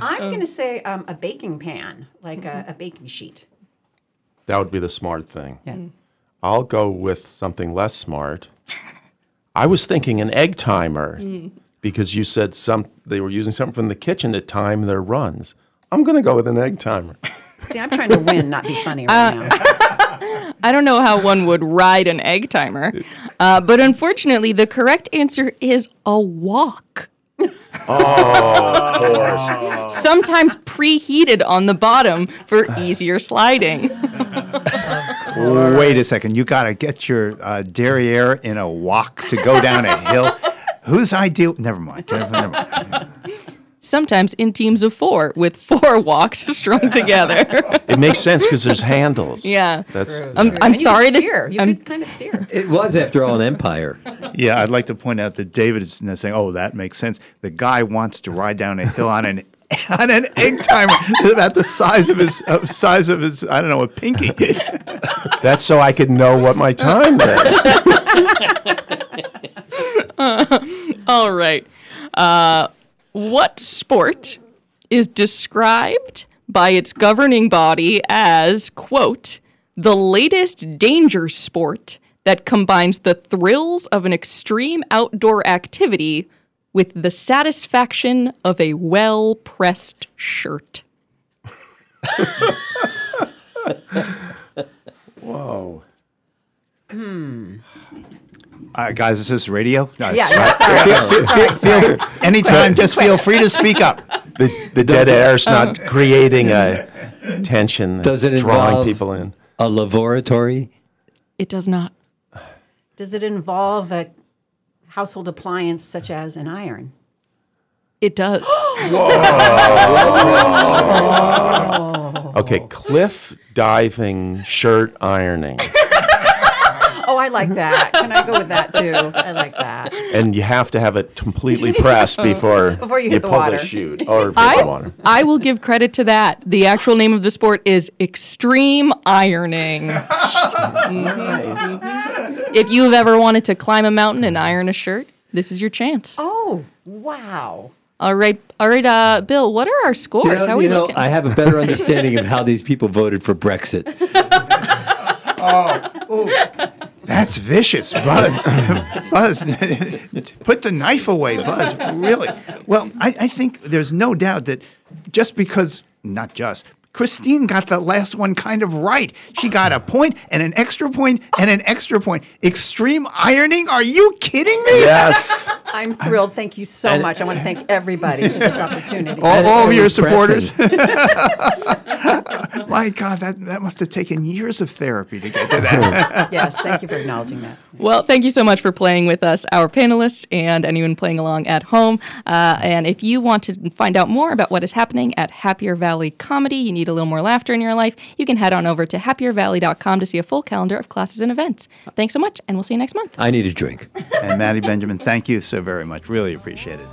I'm going to say um, a baking pan, like a, a baking sheet. That would be the smart thing. Yeah. I'll go with something less smart. I was thinking an egg timer Mm. because you said some they were using something from the kitchen to time their runs. I'm going to go with an egg timer. See, I'm trying to win, not be funny Uh, right now. I don't know how one would ride an egg timer, uh, but unfortunately, the correct answer is a wok. Oh, of course. Sometimes preheated on the bottom for easier sliding. Wait a second. You got to get your uh, derriere in a wok to go down a hill. Whose idea? Never mind. Never, never mind. Sometimes in teams of four, with four woks strung together. It makes sense because there's handles. Yeah. That's I'm, I'm you sorry. could This. You I'm, could kind of steer. It was, after all, an empire. Yeah, I'd like to point out that David is now saying, "Oh, that makes sense." The guy wants to ride down a hill on an on an egg timer about the size of his uh, size of his I don't know a pinky. That's so I could know what my time is. all right. Uh, what sport is described by its governing body as, quote, the latest danger sport that combines the thrills of an extreme outdoor activity with the satisfaction of a well pressed shirt? Whoa. Hmm. Uh, guys, is this radio? No, Yeah, yeah, sorry. Feel- feel- Sorry, sorry. anytime, just feel free to speak up. The, the dead air's not creating a tension that's Does it drawing people in. a laboratory? It does not. Does it involve a household appliance such as an iron? It does. Okay, cliff diving, shirt ironing. Oh, I like that. Can I go with that too? I like that. and you have to have it completely pressed before, Before you hit the pull water. the chute or hit I, the water. I will give credit to that. The actual name of the sport is extreme ironing. nice. If you've ever wanted to climb a mountain and iron a shirt, this is your chance. Oh, wow. All right, all right, uh, Bill. What are our scores? You know, how are we you know, looking? I have a better understanding of how these people voted for Brexit. That's vicious, Buzz. Buzz, put the knife away, Buzz. Really? Well, I, I think there's no doubt that just because, not just, Christine got the last one kind of right. She got a point and an extra point and an extra point. Extreme ironing? Are you kidding me? Yes. I'm thrilled. Thank you so And- much. I want to thank everybody for this opportunity. All, all of your supporters. My God, that, that must have taken years of therapy to get to that. yes, thank you for acknowledging that. Well, thank you so much for playing with us, our panelists, and anyone playing along at home. Uh, and if you want to find out more about what is happening at Happier Valley Comedy, you need a little more laughter in your life, you can head on over to happiervalley.com to see a full calendar of classes and events. Thanks so much, and we'll see you next month. I need a drink. and Maddie Benjamin, thank you so very much. Really appreciate it.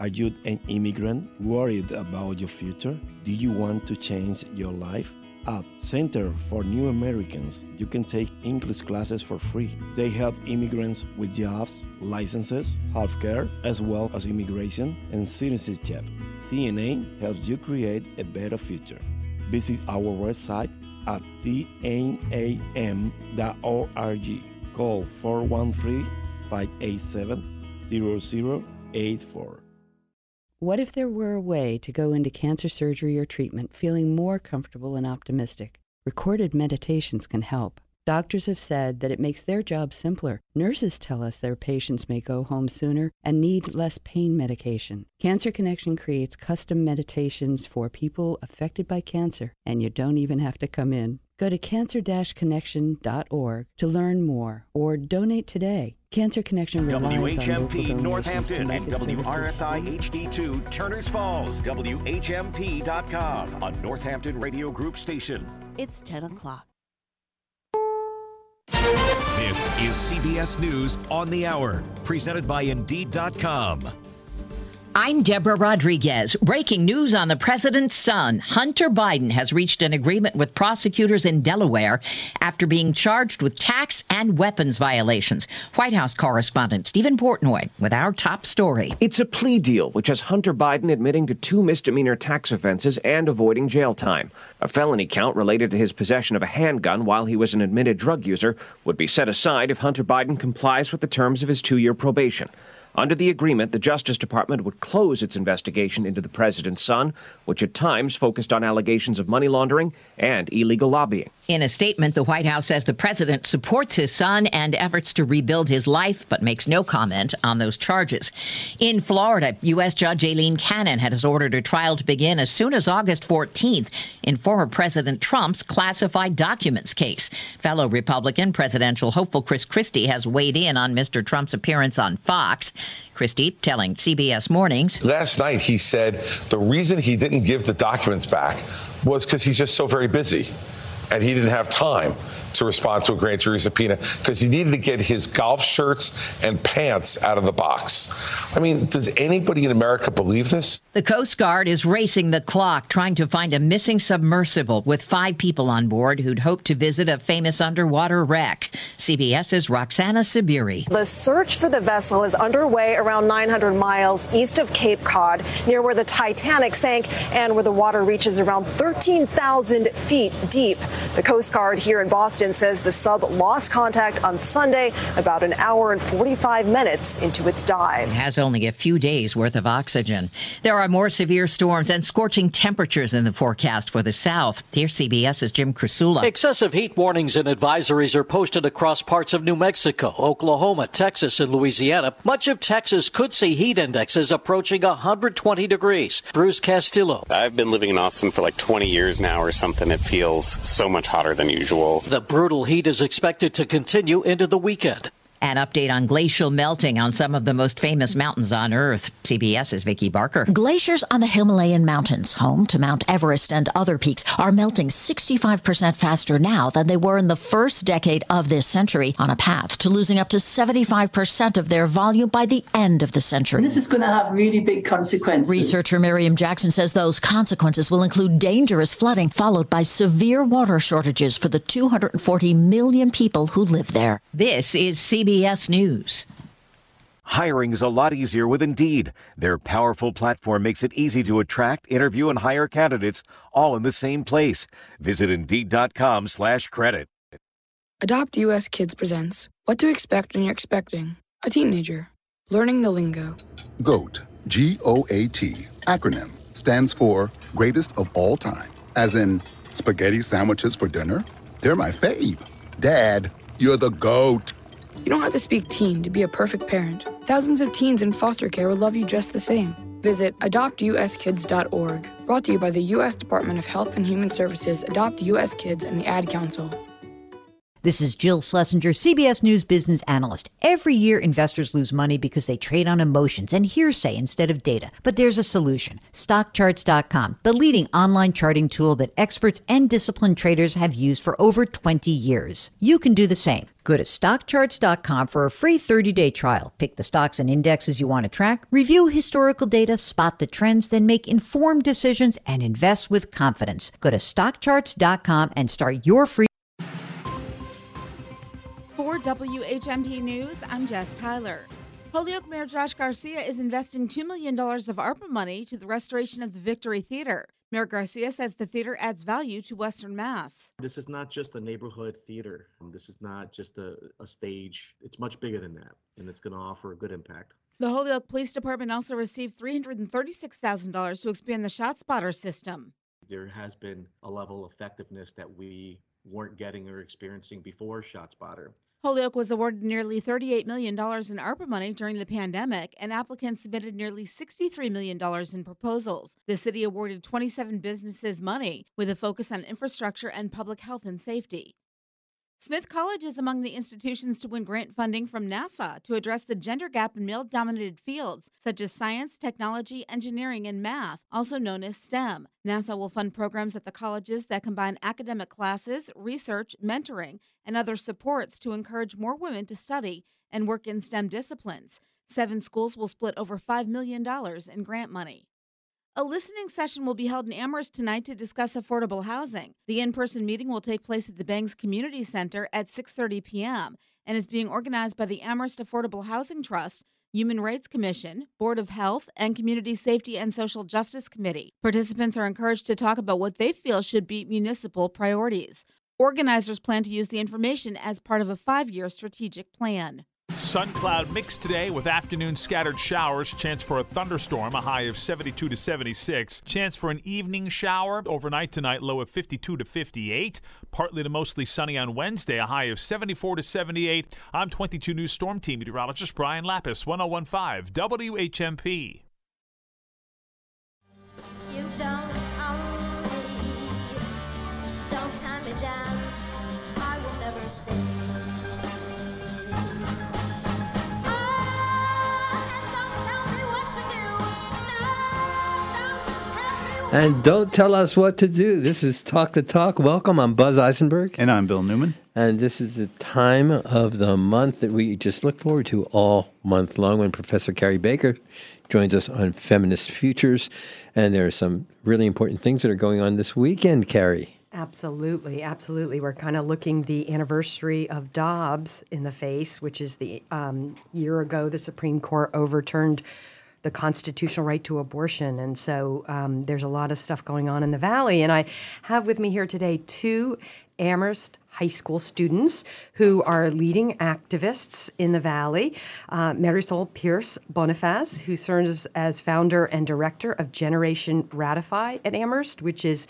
Are you an immigrant worried about your future? Do you want to change your life? At Center for New Americans, you can take English classes for free. They help immigrants with jobs, licenses, healthcare, as well as immigration and citizenship. CNA helps you create a better future. Visit our website at cnam.org. Call 413 587 0084. What if there were a way to go into cancer surgery or treatment feeling more comfortable and optimistic? Recorded meditations can help. Doctors have said that it makes their job simpler. Nurses tell us their patients may go home sooner and need less pain medication. Cancer Connection creates custom meditations for people affected by cancer, and you don't even have to come in. Go to cancer-connection.org to learn more or donate today. Cancer Connection relies on local WHMP donations Northampton and make WRSI HD2 Turners Falls, WHMP.com, a Northampton Radio Group station. It's 10 o'clock. This is CBS News on the Hour, presented by Indeed.com. I'm Deborah Rodriguez. Breaking news on the president's son. Hunter Biden has reached an agreement with prosecutors in Delaware after being charged with tax and weapons violations. White House correspondent Steven Portnoy with our top story. It's a plea deal, which has Hunter Biden admitting to two misdemeanor tax offenses and avoiding jail time. A felony count related to his possession of a handgun while he was an admitted drug user would be set aside if Hunter Biden complies with the terms of his two year probation. Under the agreement, the Justice Department would close its investigation into the president's son, which at times focused on allegations of money laundering and illegal lobbying. In a statement, the White House says the president supports his son and efforts to rebuild his life, but makes no comment on those charges. In Florida, U.S. Judge Aileen Cannon has ordered a trial to begin as soon as August 14th in former President Trump's classified documents case. Fellow Republican presidential hopeful Chris Christie has weighed in on Mr. Trump's appearance on Fox. Christie telling CBS Mornings. Last night, he said the reason he didn't give the documents back was because he's just so very busy and he didn't have time to respond to a grand jury subpoena because he needed to get his golf shirts and pants out of the box. I mean, does anybody in America believe this? The Coast Guard is racing the clock trying to find a missing submersible with five people on board who'd hoped to visit a famous underwater wreck. CBS's Roxana Saberi. The search for the vessel is underway around 900 miles east of Cape Cod, near where the Titanic sank and where the water reaches around 13,000 feet deep. The Coast Guard here in Boston says the sub lost contact on Sunday about an hour and 45 minutes into its dive. It has only a few days worth of oxygen. There are more severe storms and scorching temperatures in the forecast for the south. Here's CBS's Jim Krasula. Excessive heat warnings and advisories are posted across parts of New Mexico, Oklahoma, Texas, and Louisiana. Much of Texas could see heat indexes approaching 120 degrees. Bruce Castillo. I've been living in Austin for like 20 years now or something. It feels so much hotter than usual. The brutal heat is expected to continue into the weekend. An update on glacial melting on some of the most famous mountains on Earth. CBS's Vicki Barker. Glaciers on the Himalayan mountains, home to Mount Everest and other peaks, are melting 65% faster now than they were in the first decade of this century, on a path to losing up to 75% of their volume by the end of the century. This is going to have really big consequences. Researcher Miriam Jackson says those consequences will include dangerous flooding, followed by severe water shortages for the 240 million people who live there. This is CBS. CBS News. Hiring's a lot easier with Indeed. Their powerful platform makes it easy to attract, interview, and hire candidates all in the same place. Visit Indeed.com slash credit. Adopt US Kids presents What to Expect When You're Expecting a Teenager. Learning the Lingo. GOAT, G O A T, acronym, stands for Greatest of All Time. As in, spaghetti sandwiches for dinner? They're my fave. Dad, you're the GOAT. You don't have to speak teen to be a perfect parent. Thousands of teens in foster care will love you just the same. Visit adoptuskids.org. Brought to you by the U.S. Department of Health and Human Services, Adopt U.S. Kids, and the Ad Council. This is Jill Schlesinger, CBS News business analyst. Every year, investors lose money because they trade on emotions and hearsay instead of data. But there's a solution StockCharts.com, the leading online charting tool that experts and disciplined traders have used for over 20 years. You can do the same. Go to StockCharts.com for a free 30 day trial. Pick the stocks and indexes you want to track, review historical data, spot the trends, then make informed decisions and invest with confidence. Go to StockCharts.com and start your free. WHMP News, I'm Jess Tyler. Holyoke Mayor Josh Garcia is investing $2 million of ARPA money to the restoration of the Victory Theater. Mayor Garcia says the theater adds value to Western Mass. This is not just a neighborhood theater. This is not just a, a stage. It's much bigger than that, and it's going to offer a good impact. The Holyoke Police Department also received $336,000 to expand the ShotSpotter system. There has been a level of effectiveness that we weren't getting or experiencing before ShotSpotter. Holyoke was awarded nearly $38 million in ARPA money during the pandemic, and applicants submitted nearly $63 million in proposals. The city awarded 27 businesses money with a focus on infrastructure and public health and safety. Smith College is among the institutions to win grant funding from NASA to address the gender gap in male dominated fields such as science, technology, engineering, and math, also known as STEM. NASA will fund programs at the colleges that combine academic classes, research, mentoring, and other supports to encourage more women to study and work in STEM disciplines. Seven schools will split over $5 million in grant money. A listening session will be held in Amherst tonight to discuss affordable housing. The in-person meeting will take place at the Bangs Community Center at 6:30 p.m. and is being organized by the Amherst Affordable Housing Trust, Human Rights Commission, Board of Health, and Community Safety and Social Justice Committee. Participants are encouraged to talk about what they feel should be municipal priorities. Organizers plan to use the information as part of a 5-year strategic plan. Sun cloud mix today with afternoon scattered showers. Chance for a thunderstorm, a high of 72 to 76. Chance for an evening shower overnight tonight, low of 52 to 58. Partly to mostly sunny on Wednesday, a high of 74 to 78. I'm 22 News Storm Team meteorologist Brian Lapis, 1015 WHMP. And don't tell us what to do. This is Talk the Talk. Welcome. I'm Buzz Eisenberg. And I'm Bill Newman. And this is the time of the month that we just look forward to all month long when Professor Carrie Baker joins us on Feminist Futures. And there are some really important things that are going on this weekend, Carrie. Absolutely, absolutely. We're kind of looking the anniversary of Dobbs in the face, which is the um, year ago the Supreme Court overturned the constitutional right to abortion. And so um, there's a lot of stuff going on in the Valley. And I have with me here today two Amherst High School students who are leading activists in the Valley. Uh, Marisol Pierce Bonifaz, who serves as founder and director of Generation Ratify at Amherst, which is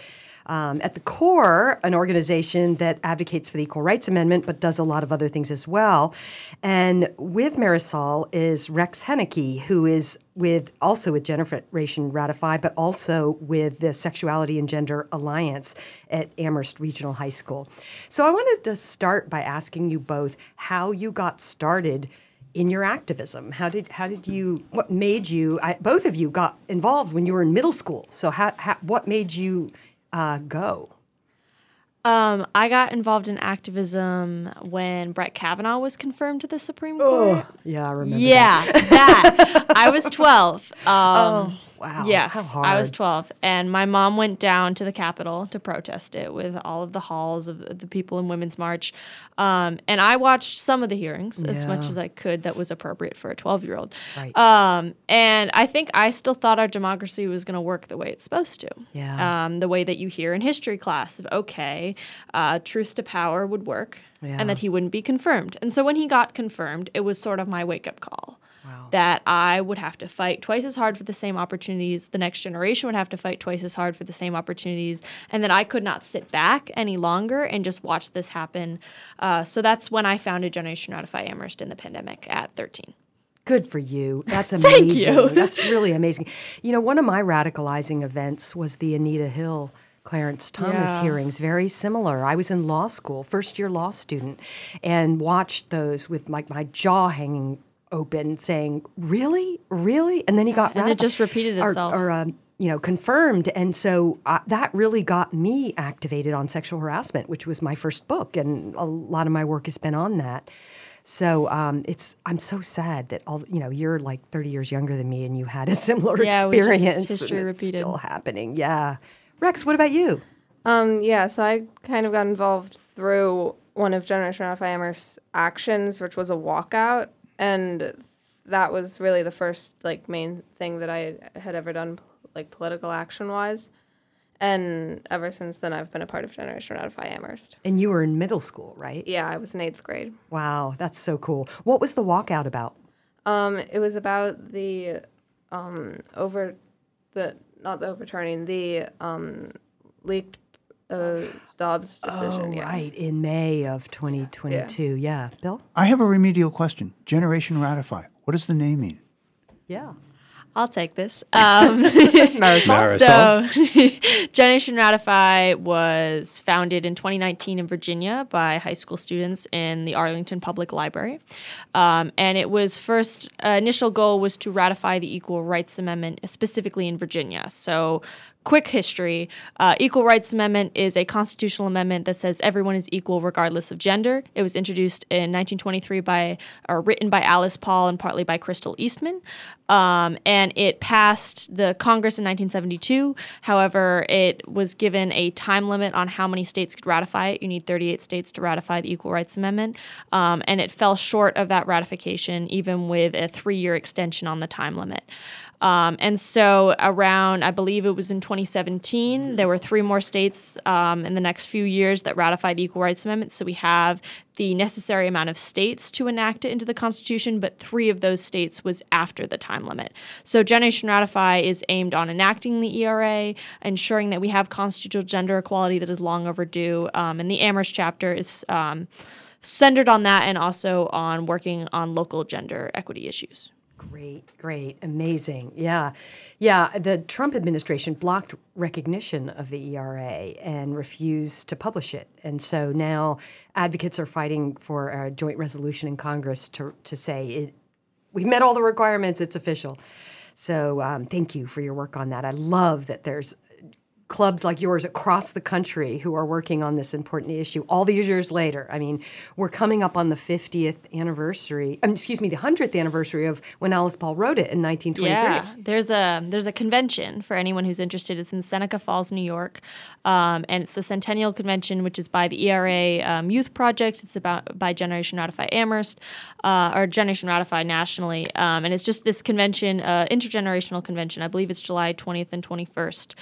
um, at the core, an organization that advocates for the Equal Rights Amendment, but does a lot of other things as well. And with Marisol is Rex Henneke, who is with also with Generation Ratify, but also with the Sexuality and Gender Alliance at Amherst Regional High School. So I wanted to start by asking you both how you got started in your activism. How did how did you what made you I, both of you got involved when you were in middle school? So how, how what made you uh, go? Um, I got involved in activism when Brett Kavanaugh was confirmed to the Supreme Court. Oh, yeah, I remember. Yeah, that. that. I was 12. Um, oh, wow. Yes, I was 12. And my mom went down to the Capitol to protest it with all of the halls of the people in Women's March. Um, and I watched some of the hearings as much as I could that was appropriate for a 12 year old. Right. Um, and I think I still thought our democracy was going to work the way it's supposed to. Yeah. Um, the way that you hear in history class of, okay, uh, truth to power would work Yeah. and that he wouldn't be confirmed. And so when he got confirmed, it was sort of my wake up call. That I would have to fight twice as hard for the same opportunities. The next generation would have to fight twice as hard for the same opportunities. And that I could not sit back any longer and just watch this happen. Uh, so that's when I founded Generation Ratify Amherst in the pandemic at 13. Good for you. That's Thank amazing. you. That's really amazing. You know, one of my radicalizing events was the Anita Hill Clarence Thomas Yeah. hearings, very similar. I was in law school, first year law student, and watched those with like my jaw hanging open, saying, Really? Really? And then he got and it just repeated itself. Or, um, you know, confirmed. And so uh, that really got me activated on sexual harassment, which was my first book. And a lot of my work has been on that. So um, it's I'm so sad that all you know you're like 30 years younger than me and you had a similar Yeah, we just- experience. history repeated. still happening. Yeah, Rex, what about you? Um, yeah, so I kind of got involved through one of Generation Ratify Amherst's actions, which was a walkout, and that was really the first like main thing that I had ever done, like political action wise. And ever since then, I've been a part of Generation Ratify Amherst. And you were in middle school, right? Yeah, I was in eighth grade. Wow, that's so cool. What was the walkout about? Um, it was about the um, over the not the overturning the um, leaked uh, Dobbs decision. oh, yeah. right, in May of 2022. Yeah, Bill. I have a remedial question. Generation Ratify. What does the name mean? Yeah. I'll take this. Um, Marisol. So, Generation Ratify was founded in 2019 in Virginia by high school students in the Arlington Public Library, um, and it was first uh, initial goal was to ratify the Equal Rights Amendment specifically in Virginia. So, quick history uh, Equal Rights Amendment is a constitutional amendment that says everyone is equal regardless of gender. It was introduced in 1923 by, or written by Alice Paul and partly by Crystal Eastman. Um, and it passed the Congress in 1972. However, it was given a time limit on how many states could ratify it. You need 38 states to ratify the Equal Rights Amendment. Um, and it fell short of that ratification, even with a three year extension on the time limit. Um, and so, around, I believe it was in 2017, there were three more states um, in the next few years that ratified the Equal Rights Amendment. So, we have the necessary amount of states to enact it into the Constitution, but three of those states was after the time limit. So, Generation Ratify is aimed on enacting the ERA, ensuring that we have constitutional gender equality that is long overdue. Um, and the Amherst chapter is um, centered on that and also on working on local gender equity issues. Great, great, amazing. Yeah. Yeah, the Trump administration blocked recognition of the ERA and refused to publish it. And so now advocates are fighting for a joint resolution in Congress to, to say it, we've met all the requirements, it's official. So um, thank you for your work on that. I love that there's clubs like yours across the country who are working on this important issue all these years later. I mean, we're coming up on the 50th anniversary, um, excuse me, the 100th anniversary of when Alice Paul wrote it in 1923. Yeah, there's a there's a convention for anyone who's interested. It's in Seneca Falls, New York, um, and it's the Centennial Convention, which is by the ERA um, Youth Project. It's about by Generation Ratify Amherst, uh, or Generation Ratify nationally, um, and it's just this convention, uh, intergenerational convention. I believe it's July 20th and 21st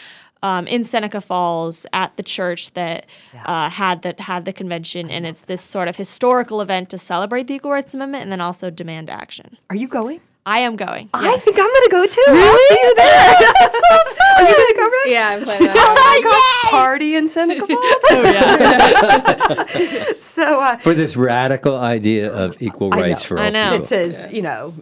um, in Seneca Falls at the church that uh, had that had the convention, and it's this sort of historical event to celebrate the Equal Rights Amendment and then also demand action. Are you going? I am going. I think I'm going to go too. I'll see you there. That's so fun. Are you going to go, Rex? Yeah, I'm planning on Oh my going. gosh, party in Seneca Falls. Oh, so uh, For this radical idea of equal I rights know. for all know. people. It says, you know,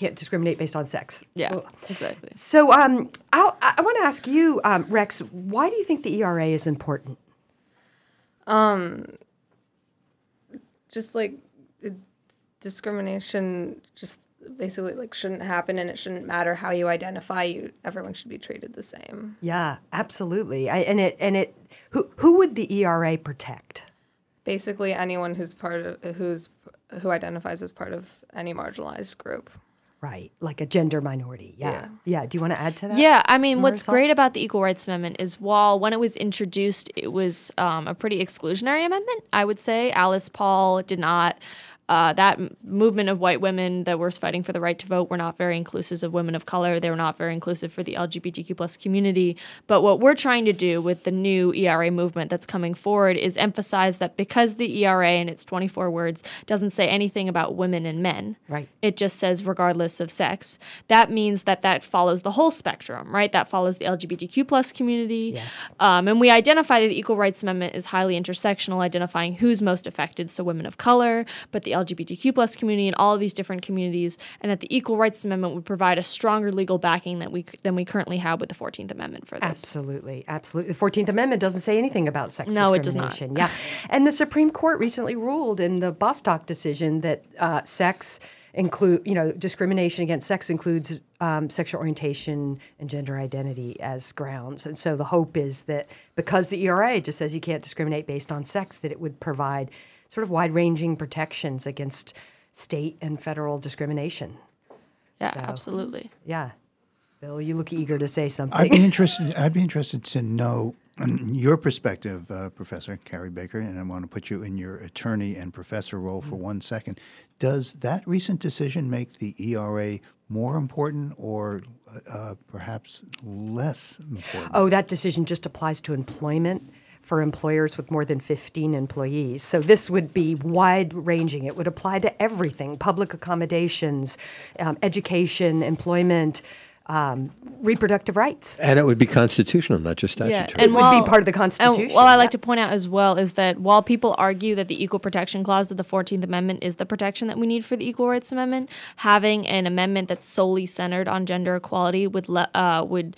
can't discriminate based on sex. Yeah, Ugh. exactly. So um, I'll, I want to ask you, um, Rex, why do you think the ERA is important? Um, just like it- discrimination, just basically like shouldn't happen, and it shouldn't matter how you identify. You, everyone should be treated the same. Yeah, absolutely. I, and it and it who who would the ERA protect? Basically, anyone who's part of who's who identifies as part of any marginalized group. Right, like a gender minority. Yeah, yeah. Do you want to add to that? Yeah, I mean, what's great about the Equal Rights Amendment is while when it was introduced, it was um, a pretty exclusionary amendment, I would say. Alice Paul did not. Uh, that m- movement of white women that were fighting for the right to vote were not very inclusive of women of color. They were not very inclusive for the LGBTQ plus community. But what we're trying to do with the new ERA movement that's coming forward is emphasize that because the ERA and its 24 words doesn't say anything about women and men, Right. it just says regardless of sex. That means that that follows the whole spectrum, right? That follows the LGBTQ plus community. Yes. Um, and we identify that the Equal Rights Amendment is highly intersectional, identifying who's most affected, so women of color, but the LGBTQ plus community and all of these different communities, and that the Equal Rights Amendment would provide a stronger legal backing that we than we currently have with the Fourteenth Amendment for this. Absolutely, absolutely. The Fourteenth Amendment doesn't say anything about sex No, it does not. discrimination. Yeah, and the Supreme Court recently ruled in the Bostock decision that uh, sex include, you know, discrimination against sex includes um, sexual orientation and gender identity as grounds. And so the hope is that because the ERA just says you can't discriminate based on sex, that it would provide sort of wide-ranging protections against state and federal discrimination. Yeah, So- absolutely. Yeah. Bill, you look eager to say something. I'd be interested. I'd be interested to know your perspective, uh, Professor Carrie Baker, and I want to put you in your attorney and professor role for one second. Does that recent decision make the ERA more important, or uh, perhaps less important? Oh, that decision just applies to employment for employers with more than 15 employees. So this would be wide ranging. It would apply to everything public accommodations, um, education, employment, um, reproductive rights. And it would be constitutional, not just statutory. Yeah, and would be part of the And Constitution, what I like to point out as well is that while people argue that the Equal Protection Clause of the 14th Amendment is the protection that we need for the Equal Rights Amendment, having an amendment that's solely centered on gender equality would le- uh, would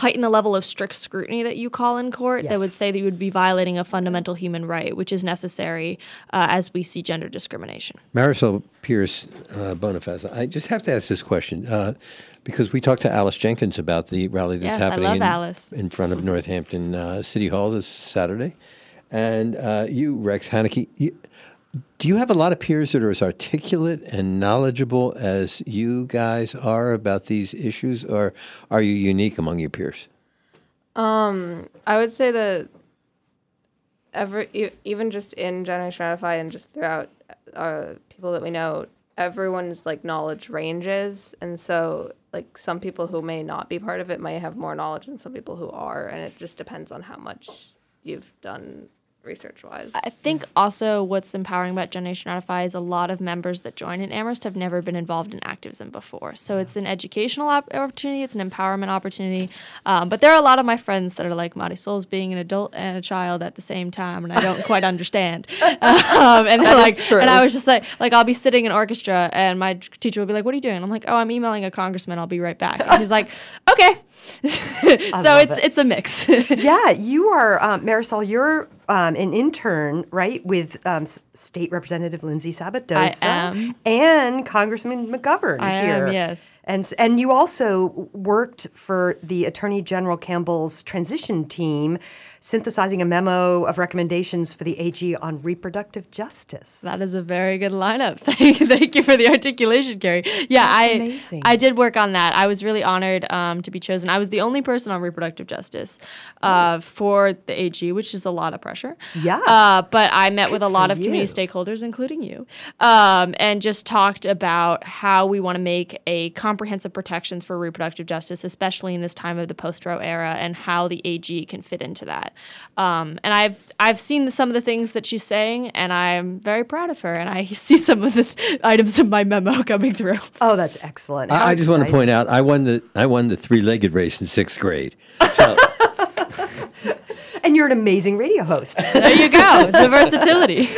heighten the level of strict scrutiny that you call in court that would say that you would be violating a fundamental human right, which is necessary uh, as we see gender discrimination. Marisol Pierce uh, Bonifaz, I just have to ask this question uh, because we talked to Alice Jenkins about the rally that's Yes, I happening love in, Alice. in front of Northampton uh, City Hall this Saturday. And uh, you, Rex Henneke, you, do you have a lot of peers that are as articulate and knowledgeable as you guys are about these issues, or are you unique among your peers? Um, I would say that every even just in Generation Ratify and just throughout our people that we know, everyone's like knowledge ranges, and so like some people who may not be part of it may have more knowledge than some people who are, and it just depends on how much you've done research wise. I think also what's empowering about Generation Ratify is a lot of members that join in Amherst have never been involved in activism before. So it's an educational op- opportunity, it's an empowerment opportunity. Um, but there are a lot of my friends that are like Marisol's being an adult and a child at the same time, and I don't quite understand. Um, and is like, true. and I was just like, like I'll be sitting in orchestra, and my teacher will be like, "What are you doing?" I'm like, "Oh, I'm emailing a congressman. I'll be right back." And she's like, "Okay." so it's it. it's a mix. yeah, you are, um, Marisol, you're um, an intern, right, with um, State Representative Lindsay Sabadosa and Congressman McGovern I am, here. yes. And, and you also worked for the Attorney General Campbell's transition team, synthesizing a memo of recommendations for the AG on reproductive justice. That is a very good lineup. Thank, you for the articulation, Carrie. Yeah, That's I amazing. I did work on that. I was really honored um, to be chosen. I was the only person on reproductive justice uh, for the AG, which is a lot of pressure. Yeah. Uh, but I met with a lot of community stakeholders, including you, um, and just talked about how we want to make a comprehensive protections for reproductive justice, especially in this time of the post-Roe era, and how the AG can fit into that. Um, and I've I've seen some of the things that she's saying, and I'm very proud of her. And I see some of the th- items in my memo coming through. Oh, that's excellent. I, I just want to point out I won the I won the three-legged race in sixth grade. And you're an amazing radio host. There you go, the versatility.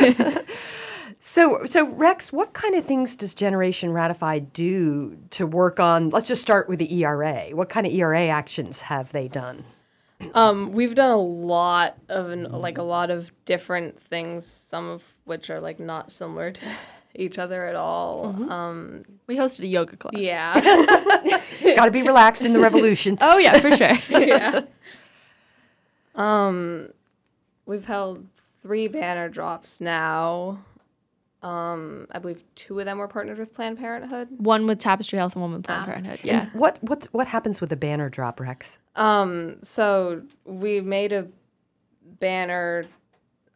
So, so Rex, what kind of things does Generation Ratify do to work on? Let's just start with the ERA. What kind of ERA actions have they done? Um, we've done a lot of an, like a lot of different things, some of which are like not similar to each other at all. Um, we hosted a yoga class. Yeah. Got to be relaxed in the revolution. Oh yeah, for sure. yeah. Um, we've held three banner drops now. Um, I believe two of them were partnered with Planned Parenthood. One with Tapestry Health and One with Planned Ah. Parenthood. And Yeah. What what what happens with the banner drop, Rex? Um, so we made a banner,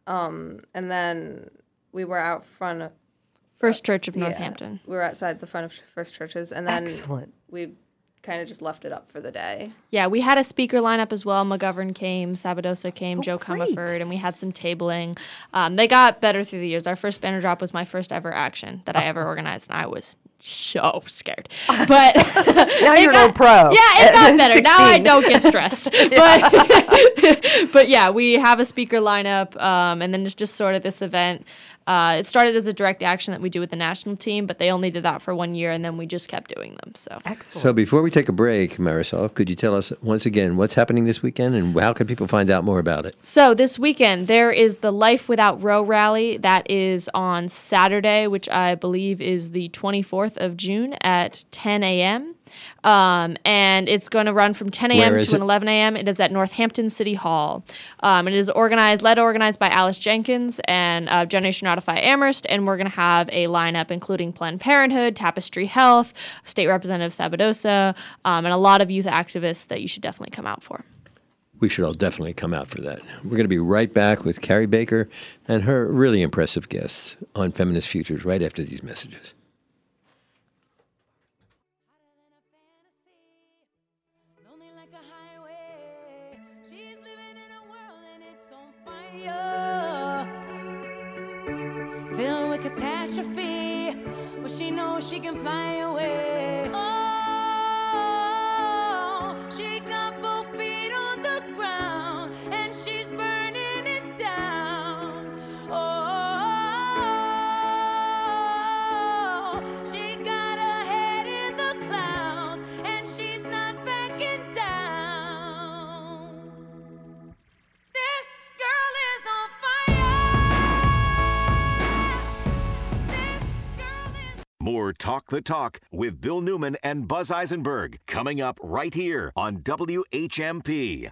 um, and then we were out front of First Church of yeah, Northampton. we were outside the front of First Churches, and then Excellent. we kind of just left it up for the day. Yeah, we had a speaker lineup as well. McGovern came, Sabadosa came, Jo great. Comerford, and we had some tabling. Um, they got better through the years. Our first banner drop was my first ever action that I ever organized, and I was so scared. But Now you're an got- old pro. Yeah, it got At better. Now I don't get stressed. But but yeah, we have a speaker lineup, um, and then it's just sort of this event. Uh, it started as a direct action that we do with the national team, but they only did that for one year, and then we just kept doing them. So Excellent. So before we take a break, Marisol, could you tell us once again what's happening this weekend and how can people find out more about it? So this weekend there is the Life Without Roe rally that is on Saturday, which I believe is the 24th of June at 10 a.m. Um, and it's going to run from 10 a.m. To 11 a.m. It is at Northampton City Hall. Um, it is organized, led organized by Alice Jenkins and uh, Generation Ratify Amherst, and we're going to have a lineup including Planned Parenthood, Tapestry Health, State Representative Sabadosa, um, and a lot of youth activists that you should definitely come out for. We should all definitely come out for that. We're going to be right back with Carrie Baker and her really impressive guests on Feminist Futures right after these messages. Catastrophe, but she knows she can fly away. Oh, more Talk the Talk with Bill Newman and Buzz Eisenberg coming up right here on WHMP.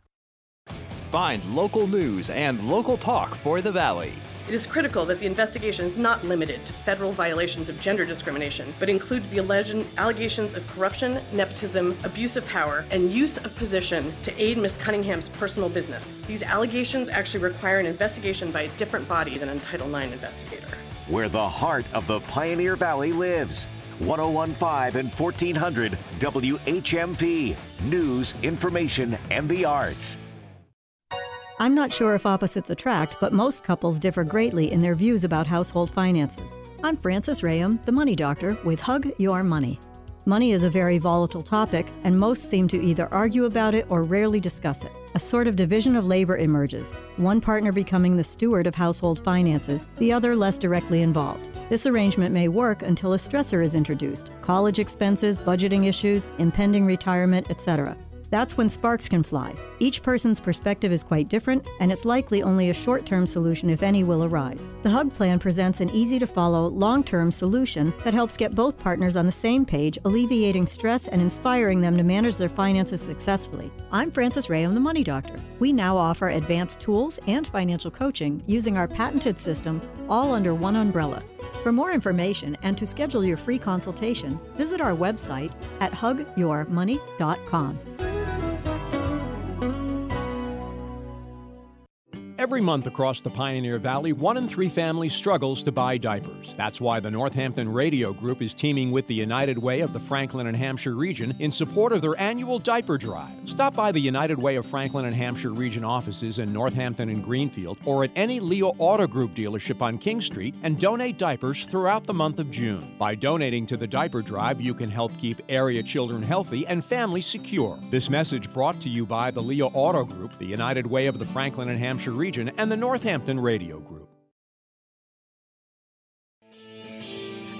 Find local news and local talk for the Valley. It is critical that the investigation is not limited to federal violations of gender discrimination, but includes the alleged allegations of corruption, nepotism, abuse of power, and use of position to aid Miss Cunningham's personal business. These allegations actually require an investigation by a different body than a Title IX investigator. Where the heart of the Pioneer Valley lives. 1015 and 1400 WHMP. News, information, and the arts. I'm not sure if opposites attract, but most couples differ greatly in their views about household finances. I'm Frances Rayum, the money doctor, with Hug Your Money. Money is a very volatile topic, and most seem to either argue about it or rarely discuss it. A sort of division of labor emerges, one partner becoming the steward of household finances, the other less directly involved. This arrangement may work until a stressor is introduced college expenses, budgeting issues, impending retirement, etc. That's when sparks can fly. Each person's perspective is quite different, and it's likely only a short term solution, if any, will arise. The HUG plan presents an easy to follow, long term solution that helps get both partners on the same page, alleviating stress and inspiring them to manage their finances successfully. I'm Frances Ray, I'm the Money Doctor. We now offer advanced tools and financial coaching using our patented system, all under one umbrella. For more information and to schedule your free consultation, visit our website at hugyourmoney.com. Every month across the Pioneer Valley, one in three families struggles to buy diapers. That's why the Northampton Radio Group is teaming with the United Way of the Franklin and Hampshire region in support of their annual diaper drive. Stop by the United Way of Franklin and Hampshire region offices in Northampton and Greenfield or at any Leo Auto Group dealership on King Street and donate diapers throughout the month of June. By donating to the diaper drive, you can help keep area children healthy and families secure. This message brought to you by the Leo Auto Group, the United Way of the Franklin and Hampshire region, and the Northampton Radio Group.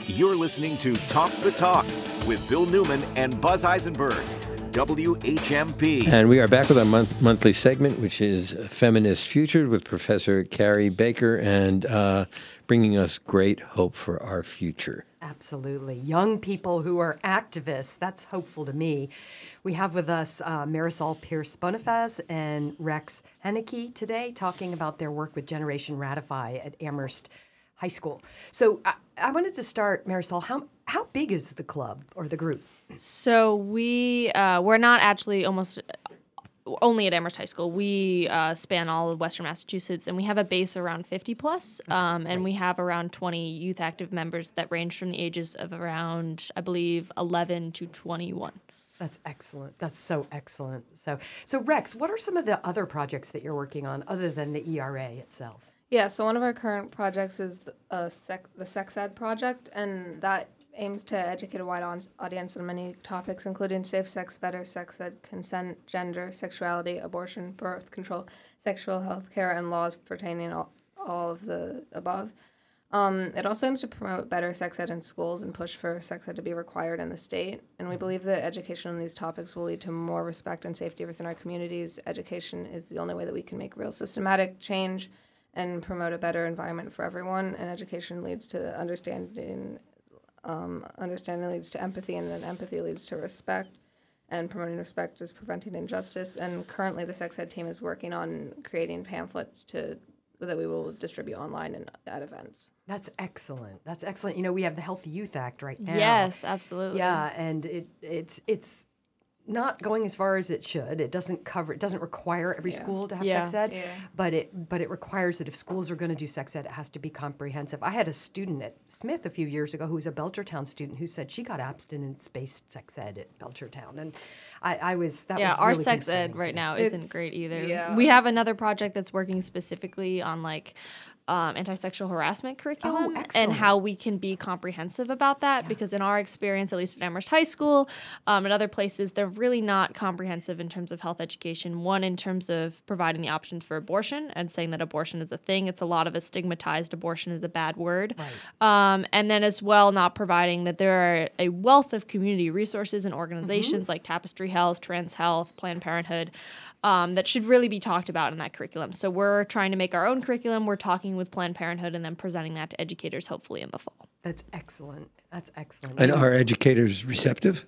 You're listening to Talk the Talk with Bill Newman and Buzz Eisenberg. WHMP. And we are back with our month, monthly segment, which is Feminist Future with Professor Carrie Baker and uh, bringing us great hope for our future. Absolutely. Young people who are activists. That's hopeful to me. We have with us uh, Marisol Pierce Bonifaz and Rex Henneke today talking about their work with Generation Ratify at Amherst High School. So I, I wanted to start, Marisol, how, how big is the club or the group? So we uh, we're not actually almost only at Amherst High School. We uh, span all of Western Massachusetts, and we have a base around 50 plus. Um, and we have around 20 youth active members that range from the ages of around, I believe, 11 to 21. That's excellent. That's so excellent. So, so Rex, what are some of the other projects that you're working on other than the ERA itself? Yeah, so one of our current projects is the, uh, sec- the Sex Ed project, and that aims to educate a wide on- audience on many topics, including safe sex, better sex ed, consent, gender, sexuality, abortion, birth control, sexual health care, and laws pertaining all, all of the above. Um, it also aims to promote better sex ed in schools and push for sex ed to be required in the state. And we believe that education on these topics will lead to more respect and safety within our communities. Education is the only way that we can make real systematic change and promote a better environment for everyone. And education leads to understanding um, understanding leads to empathy, and then empathy leads to respect. And promoting respect is preventing injustice. And currently, the sex ed team is working on creating pamphlets to that we will distribute online and at events. That's excellent. That's excellent. You know, we have the Healthy Youth Act right now. Yes, absolutely. Yeah, and it it's it's not going as far as it should. It doesn't cover. It doesn't require every Yeah. school to have Yeah. sex ed, Yeah. but it but it requires that if schools are going to do sex ed, it has to be comprehensive. I had a student at Smith a few years ago who was a Belchertown student who said she got abstinence-based sex ed at Belchertown, and I, I was that yeah, was our really sex ed right now isn't It's- great either. yeah. We have another project that's working specifically on like um, anti-sexual harassment curriculum and how we can be comprehensive about that because in our experience at least at amherst high school um, and other places they're really not comprehensive in terms of health education. One in terms of providing the options for abortion and saying that abortion is a thing. It's a lot of a stigmatized. Abortion is a bad word. Um, and then as well not providing that there are a wealth of community resources and organizations like tapestry health trans health planned parenthood um, that should really be talked about in that curriculum. So we're trying to make our own curriculum. We're talking with Planned Parenthood and then presenting that to educators hopefully in the fall. That's excellent. That's excellent. And are educators receptive?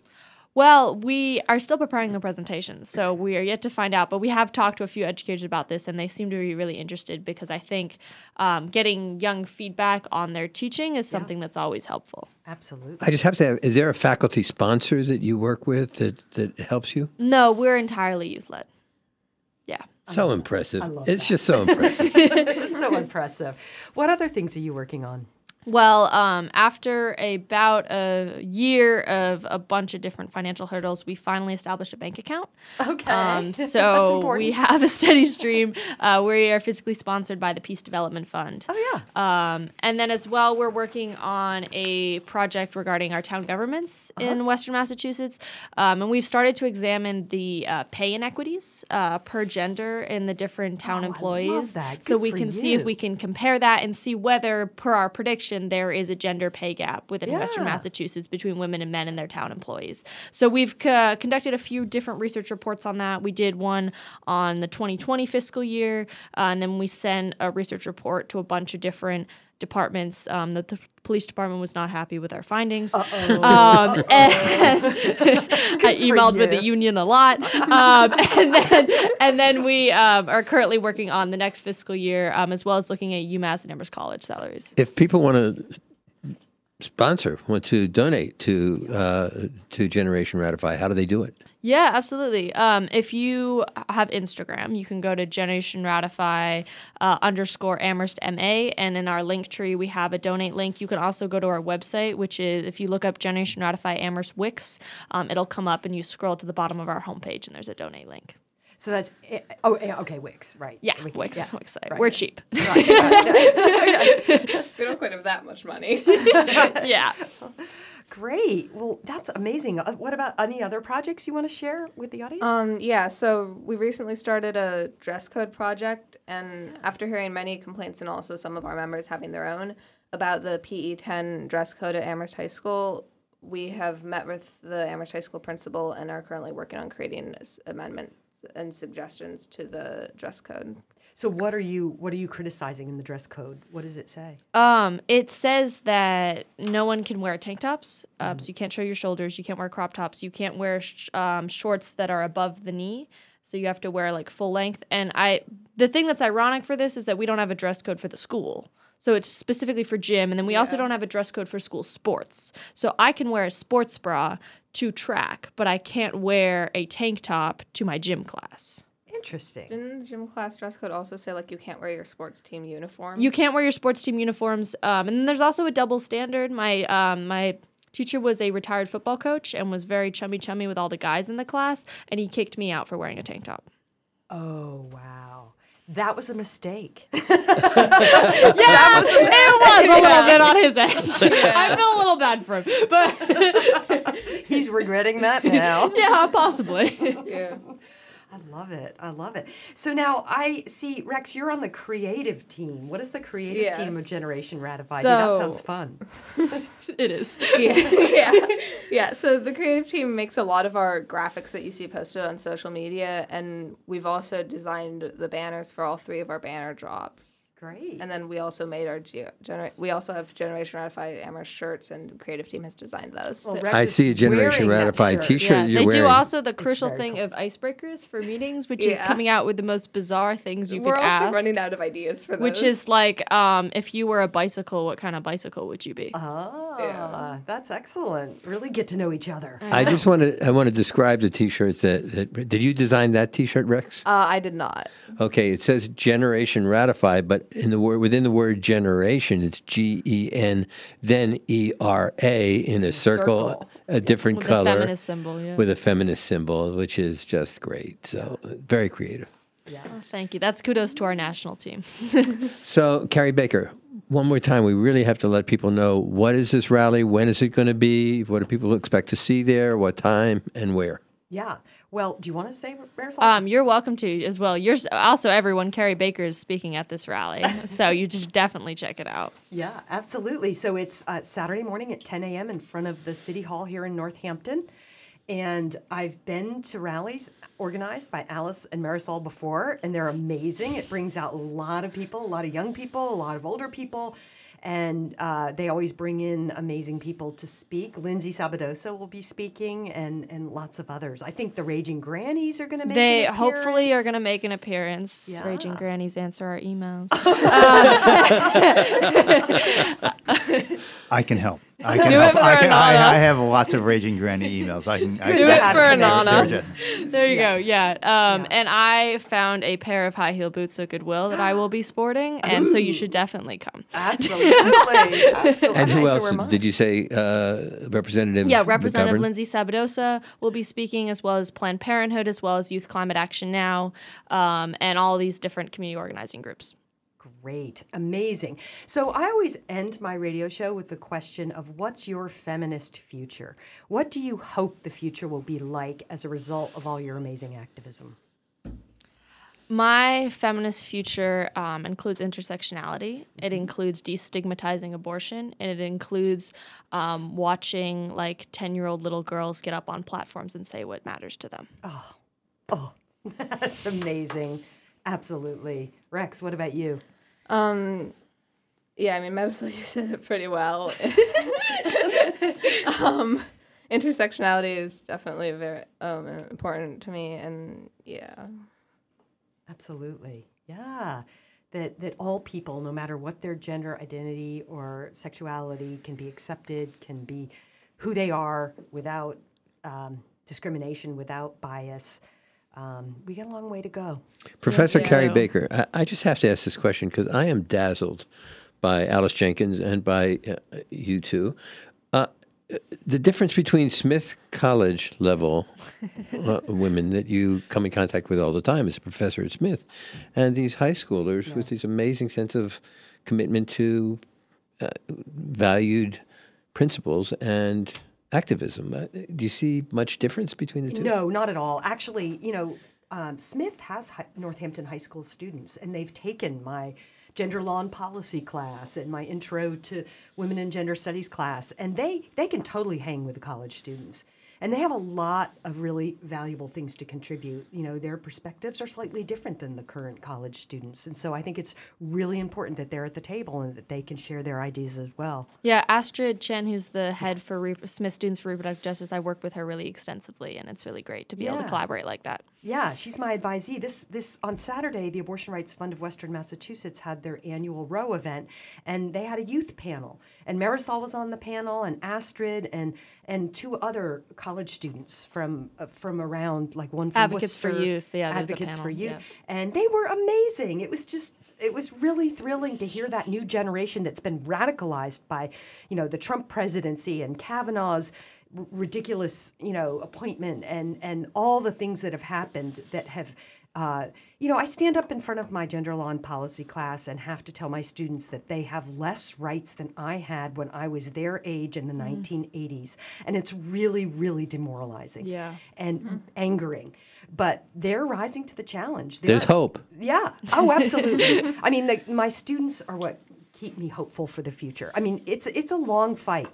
Well, we are still preparing the presentations, so we are yet to find out. But we have talked to a few educators about this, and they seem to be really interested because I think um, getting young feedback on their teaching is something that's always helpful. Absolutely. I just have to have, is there a faculty sponsor that you work with that, that helps you? No, we're entirely youth led. So impressive. love It's just so impressive. it's so impressive. What other things are you working on? Well, um, after about a year of a bunch of different financial hurdles, we finally established a bank account. Okay. Um, so we have a steady stream. Uh, we are physically sponsored by the Peace Development Fund. Oh, yeah. Um, and then as well, we're working on a project regarding our town governments Uh-huh. in Western Massachusetts. Um, and we've started to examine the uh, pay inequities uh, per gender in the different town employees. Oh, that. So we can see if we can compare that and see whether, per our prediction, there is a gender pay gap within Western Massachusetts between women and men and their town employees. So we've uh, conducted a few different research reports on that. We did one on the 2020 fiscal year, uh, and then we sent a research report to a bunch of different departments. Um, the, the police department was not happy with our findings. Um, and I emailed with the union a lot. Um, and then, and then we um, are currently working on the next fiscal year, um, as well as looking at UMass and Amherst College salaries. if people want to sponsor, want to donate to uh, to Generation Ratify, how do they do it? Yeah, absolutely. Um, if you have Instagram, you can go to Generation Ratify uh, underscore Amherst MA, and in our link tree, we have a donate link. You can also go to our website, which is if you look up Generation Ratify Amherst Wix, um, it'll come up and you scroll to the bottom of our homepage, and there's a donate link. So that's eh, oh yeah, okay Wix right Yeah, Wiki, Wix, yeah. Wix. Right, We're cheap. Right, right. we don't quite have that much money. yeah. Great. Well, that's amazing. Uh, what about any other projects you want to share with the audience? Um, yeah, so we recently started a dress code project, and after hearing many complaints and also some of our members having their own about the PE 10 dress code at Amherst High School, we have met with the Amherst High School principal and are currently working on creating s- amendments and suggestions to the dress code. so what are you what are you criticizing in the dress code? What does it say? Um, it says that no one can wear tank tops, um, so you can't show your shoulders. You can't wear crop tops. You can't wear sh- um, shorts that are above the knee. So you have to wear like full length. And I, the thing that's ironic for this is that we don't have a dress code for the school. So it's specifically for gym, and then we also don't have a dress code for school sports. So I can wear a sports bra to track, but I can't wear a tank top to my gym class. Interesting. Didn't the gym class dress code also say like you can't wear your sports team uniforms? You can't wear your sports team uniforms, um, and then there's also a double standard. My um, my teacher was a retired football coach and was very chummy chummy with all the guys in the class, and he kicked me out for wearing a tank top. Oh wow. That was a mistake. yeah, it was a little bit on his end. I feel a little bad for him, but He's regretting that now. yeah, possibly. yeah. I love it. I love it. So now I see Rex, you're on the creative team. What is the creative team of Generation Ratified? Dude, that sounds fun. it is. yeah, yeah, yeah. So the creative team makes a lot of our graphics that you see posted on social media, and we've also designed the banners for all three of our banner drops. Great. And then we also made our ge- genera- We also have Generation Ratify Amherst shirts, and creative team has designed those. Well, I see a Generation Ratify T-shirt Yeah, you're they wearing. do also the crucial thing of icebreakers for meetings, which is coming out with the most bizarre things you We're could also ask. running out of ideas for those. which is like, um, if you were a bicycle, what kind of bicycle would you be? Ah, that's excellent. Really get to know each other. I just want to I want to describe the T-shirt that, that did you design that T-shirt, Rex? Uh, I did not. Okay, it says Generation Ratify, but in the word within the word generation, it's G E N then E R A in a circle, circle. a different With a color, feminist symbol, yeah. with a feminist symbol, which is just great. So very creative. Oh, thank you. That's kudos to our national team. So Carrie Baker, one more time, we really have to let people know what is this rally, when is it going to be, what do people expect to see there, what time, and where. Yeah. Well, do you want to say Marisol? Um, you're welcome to as well. You're also everyone. Carrie Baker is speaking at this rally, so you just definitely check it out. Yeah, absolutely. So it's uh, Saturday morning at 10 a.m. in front of the City Hall here in Northampton. And I've been to rallies organized by Alice and Marisol before, and they're amazing. It brings out a lot of people, a lot of young people, a lot of older people, and uh, they always bring in amazing people to speak. Lindsay Sabadosa will be speaking, and and lots of others. I think the Raging Grannies are going to make. They an hopefully are going to make an appearance. Yeah. Raging Grannies answer our emails. I can help. I Do can it help. for I, can, I, I have lots of raging granny emails. I can. I Do can it for Anana. Anana. There you go. Yeah. Um, And I found a pair of high heel boots at Goodwill that I will be sporting, and so you should definitely come. Absolutely. Absolutely. And who else did you say? Uh, Representative. Yeah, Representative McGovern? Lindsay Sabadosa will be speaking, as well as Planned Parenthood, as well as Youth Climate Action Now, um, and all these different community organizing groups. Great, amazing. So I always end my radio show with the question of what's your feminist future? What do you hope the future will be like as a result of all your amazing activism? My feminist future um, includes intersectionality. It includes destigmatizing abortion, and it includes um, watching like ten-year-old little girls get up on platforms and say what matters to them. Oh, oh, that's amazing. Absolutely. Rex, what about you? Um, yeah, I mean, Marisol, you said it pretty well. um, intersectionality is definitely very um, important to me, and yeah. Absolutely. Yeah. That, that all people, no matter what their gender identity or sexuality, can be accepted, can be who they are without um, discrimination, without bias. Um, we got a long way to go. Professor Carrie you. Baker, I, I just have to ask this question because I am dazzled by Alice Jenkins and by uh, you two. Uh, the difference between Smith College level uh, women that you come in contact with all the time as a professor at Smith and these high schoolers with this amazing sense of commitment to uh, valued principles and activism. Uh, do you see much difference between the two? No, not at all. Actually, you know, um, Smith has hi- Northampton High School students, and they've taken my gender law and policy class and my intro to women and gender studies class, and they they can totally hang with the college students. And they have a lot of really valuable things to contribute. You know, their perspectives are slightly different than the current college students. And so I think it's really important that they're at the table and that they can share their ideas as well. Yeah, Astrid Chen, who's the head for Re- Smith Students for Reproductive Justice, I work with her really extensively, and it's really great to be able to collaborate like that. Yeah, she's my advisee. This this on Saturday, the Abortion Rights Fund of Western Massachusetts had their annual Roe event, and they had a youth panel. And Marisol was on the panel, and Astrid, and and two other college students from uh, from around, like one from Advocates for Youth, yeah, Advocates for Youth, yeah. and they were amazing. It was just it was really thrilling to hear that new generation that's been radicalized by, you know, the Trump presidency and Kavanaugh's r- ridiculous, you know, appointment and and all the things that have happened that have. Uh, you know, I stand up in front of my gender law and policy class and have to tell my students that they have less rights than I had when I was their age in the Mm. 1980s. And it's really, really demoralizing Yeah. and angering. But they're rising to the challenge. There's They're- hope. yeah. Oh, absolutely. I mean, the, my students are what keep me hopeful for the future. I mean, it's it's a long fight.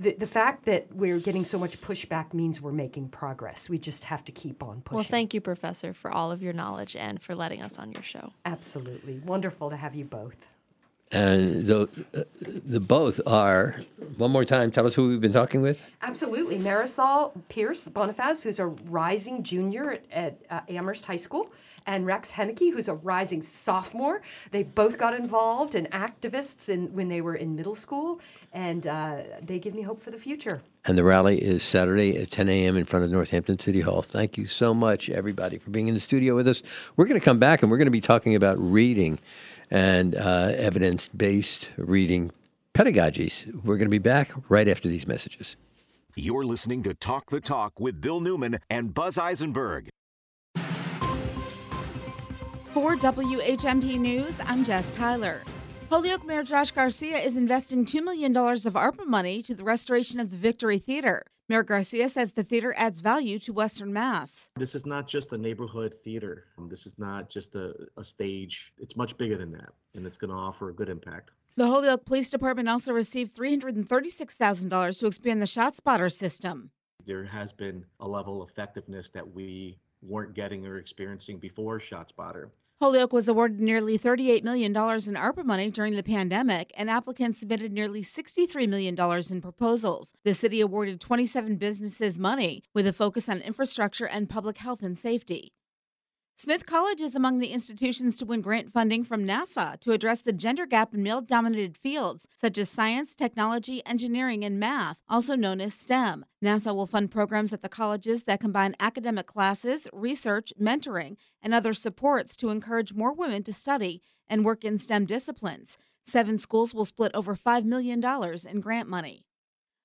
The, the fact that we're getting so much pushback means we're making progress. We just have to keep on pushing. Well, thank you, Professor, for all of your knowledge and for letting us on your show. Absolutely. Wonderful to have you both. And the, uh, the both are, one more time, tell us who we've been talking with. Absolutely. Marisol Pierce Bonifaz, who's a rising junior at, at uh, Amherst High School, and Rex Henneke, who's a rising sophomore. They both got involved in activists in, when they were in middle school, and uh, they give me hope for the future. And the rally is Saturday at 10 a.m. in front of Northampton City Hall. Thank you so much, everybody, for being in the studio with us. We're going to come back and we're going to be talking about reading and uh, evidence based reading pedagogies. We're going to be back right after these messages. You're listening to Talk the Talk with Bill Newman and Buzz Eisenberg. For WHMP News, I'm Jess Tyler. Holyoke Mayor Josh Garcia is investing $2 million of ARPA money to the restoration of the Victory Theater. Mayor Garcia says the theater adds value to Western Mass. This is not just a neighborhood theater. Um, This is not just a, a stage. It's much bigger than that, and it's going to offer a good impact. The Holyoke Police Department also received $336,000 to expand the ShotSpotter system. There has been a level of effectiveness that we weren't getting or experiencing before ShotSpotter. Holyoke was awarded nearly $38 million in ARPA money during the pandemic, and applicants submitted nearly $63 million in proposals. The city awarded 27 businesses money with a focus on infrastructure and public health and safety. Smith College is among the institutions to win grant funding from NASA to address the gender gap in male dominated fields such as science, technology, engineering, and math, also known as STEM. NASA will fund programs at the colleges that combine academic classes, research, mentoring, and other supports to encourage more women to study and work in STEM disciplines. Seven schools will split over $5 million in grant money.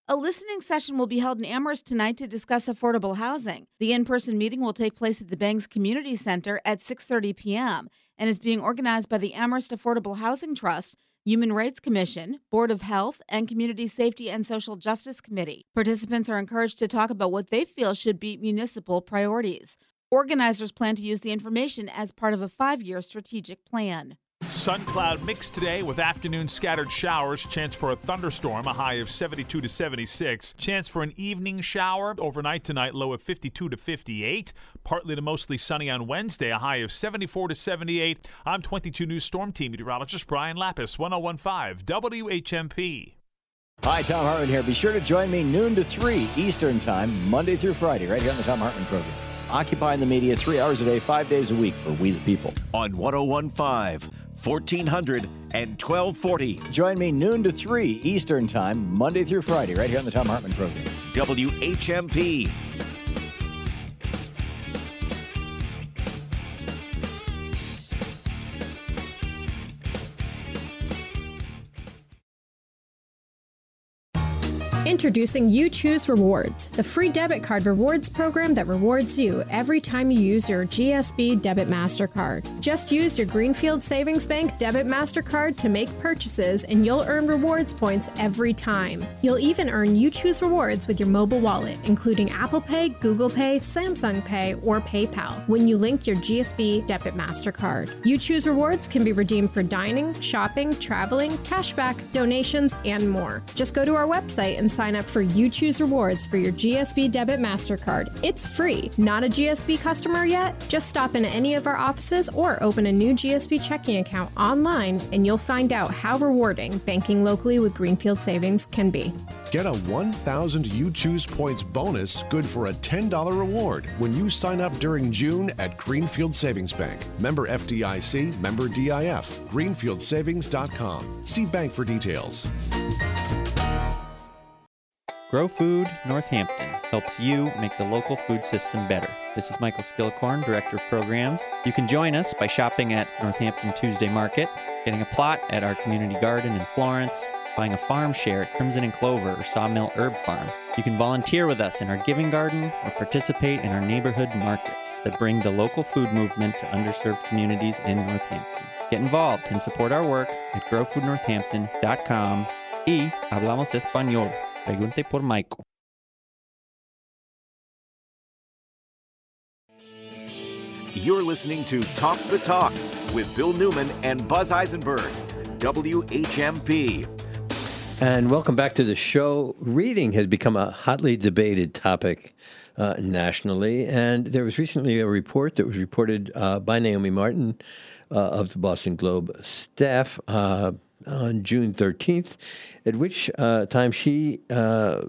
A listening session will be held in Amherst tonight to discuss affordable housing. The in-person meeting will take place at the Bangs Community Center at 6:30 p.m. and is being organized by the Amherst Affordable Housing Trust, Human Rights Commission, Board of Health, and Community Safety and Social Justice Committee. Participants are encouraged to talk about what they feel should be municipal priorities. Organizers plan to use the information as part of a 5-year strategic plan. Sun cloud mix today with afternoon scattered showers. Chance for a thunderstorm, a high of 72 to 76. Chance for an evening shower overnight tonight, low of 52 to 58. Partly to mostly sunny on Wednesday, a high of 74 to 78. I'm 22 News Storm Team meteorologist Brian Lapis, 1015 WHMP. Hi, Thom Hartmann here. Be sure to join me noon to 3 Eastern Time, Monday through Friday, right here on the Thom Hartmann program. Occupying the media three hours a day, five days a week for We the People. On 1015, 1400, and 1240. Join me noon to 3 Eastern Time, Monday through Friday, right here on the Thom Hartmann program. WHMP. Introducing You Choose Rewards, the free debit card rewards program that rewards you every time you use your GSB Debit MasterCard. Just use your Greenfield Savings Bank Debit MasterCard to make purchases and you'll earn rewards points every time. You'll even earn You Choose Rewards with your mobile wallet, including Apple Pay, Google Pay, Samsung Pay, or PayPal when you link your GSB Debit MasterCard. You Choose Rewards can be redeemed for dining, shopping, traveling, cashback, donations, and more. Just go to our website and sign up for You Choose Rewards for your GSB Debit MasterCard. It's free. Not a GSB customer yet? Just stop into any of our offices or open a new GSB checking account online and you'll find out how rewarding banking locally with Greenfield Savings can be. Get a 1,000 You Choose points bonus good for a $10 reward when you sign up during June at Greenfield Savings Bank. Member FDIC, member DIF. GreenfieldSavings.com. See bank for details. Grow Food Northampton helps you make the local food system better. This is Michael Skillicorn, Director of Programs. You can join us by shopping at Northampton Tuesday Market, getting a plot at our community garden in Florence, buying a farm share at Crimson and Clover or Sawmill Herb Farm. You can volunteer with us in our giving garden or participate in our neighborhood markets that bring the local food movement to underserved communities in Northampton. Get involved and support our work at growfoodnorthampton.com y hablamos español. Pregunte por Michael. You're listening to Talk the Talk with Bill Newman and Buzz Eisenberg. WHMP. And welcome back to the show. Reading has become a hotly debated topic uh, nationally. And there was recently a report that was reported uh, by Naomi Martin uh, of the Boston Globe staff uh, on June 13th, at which uh, time she uh,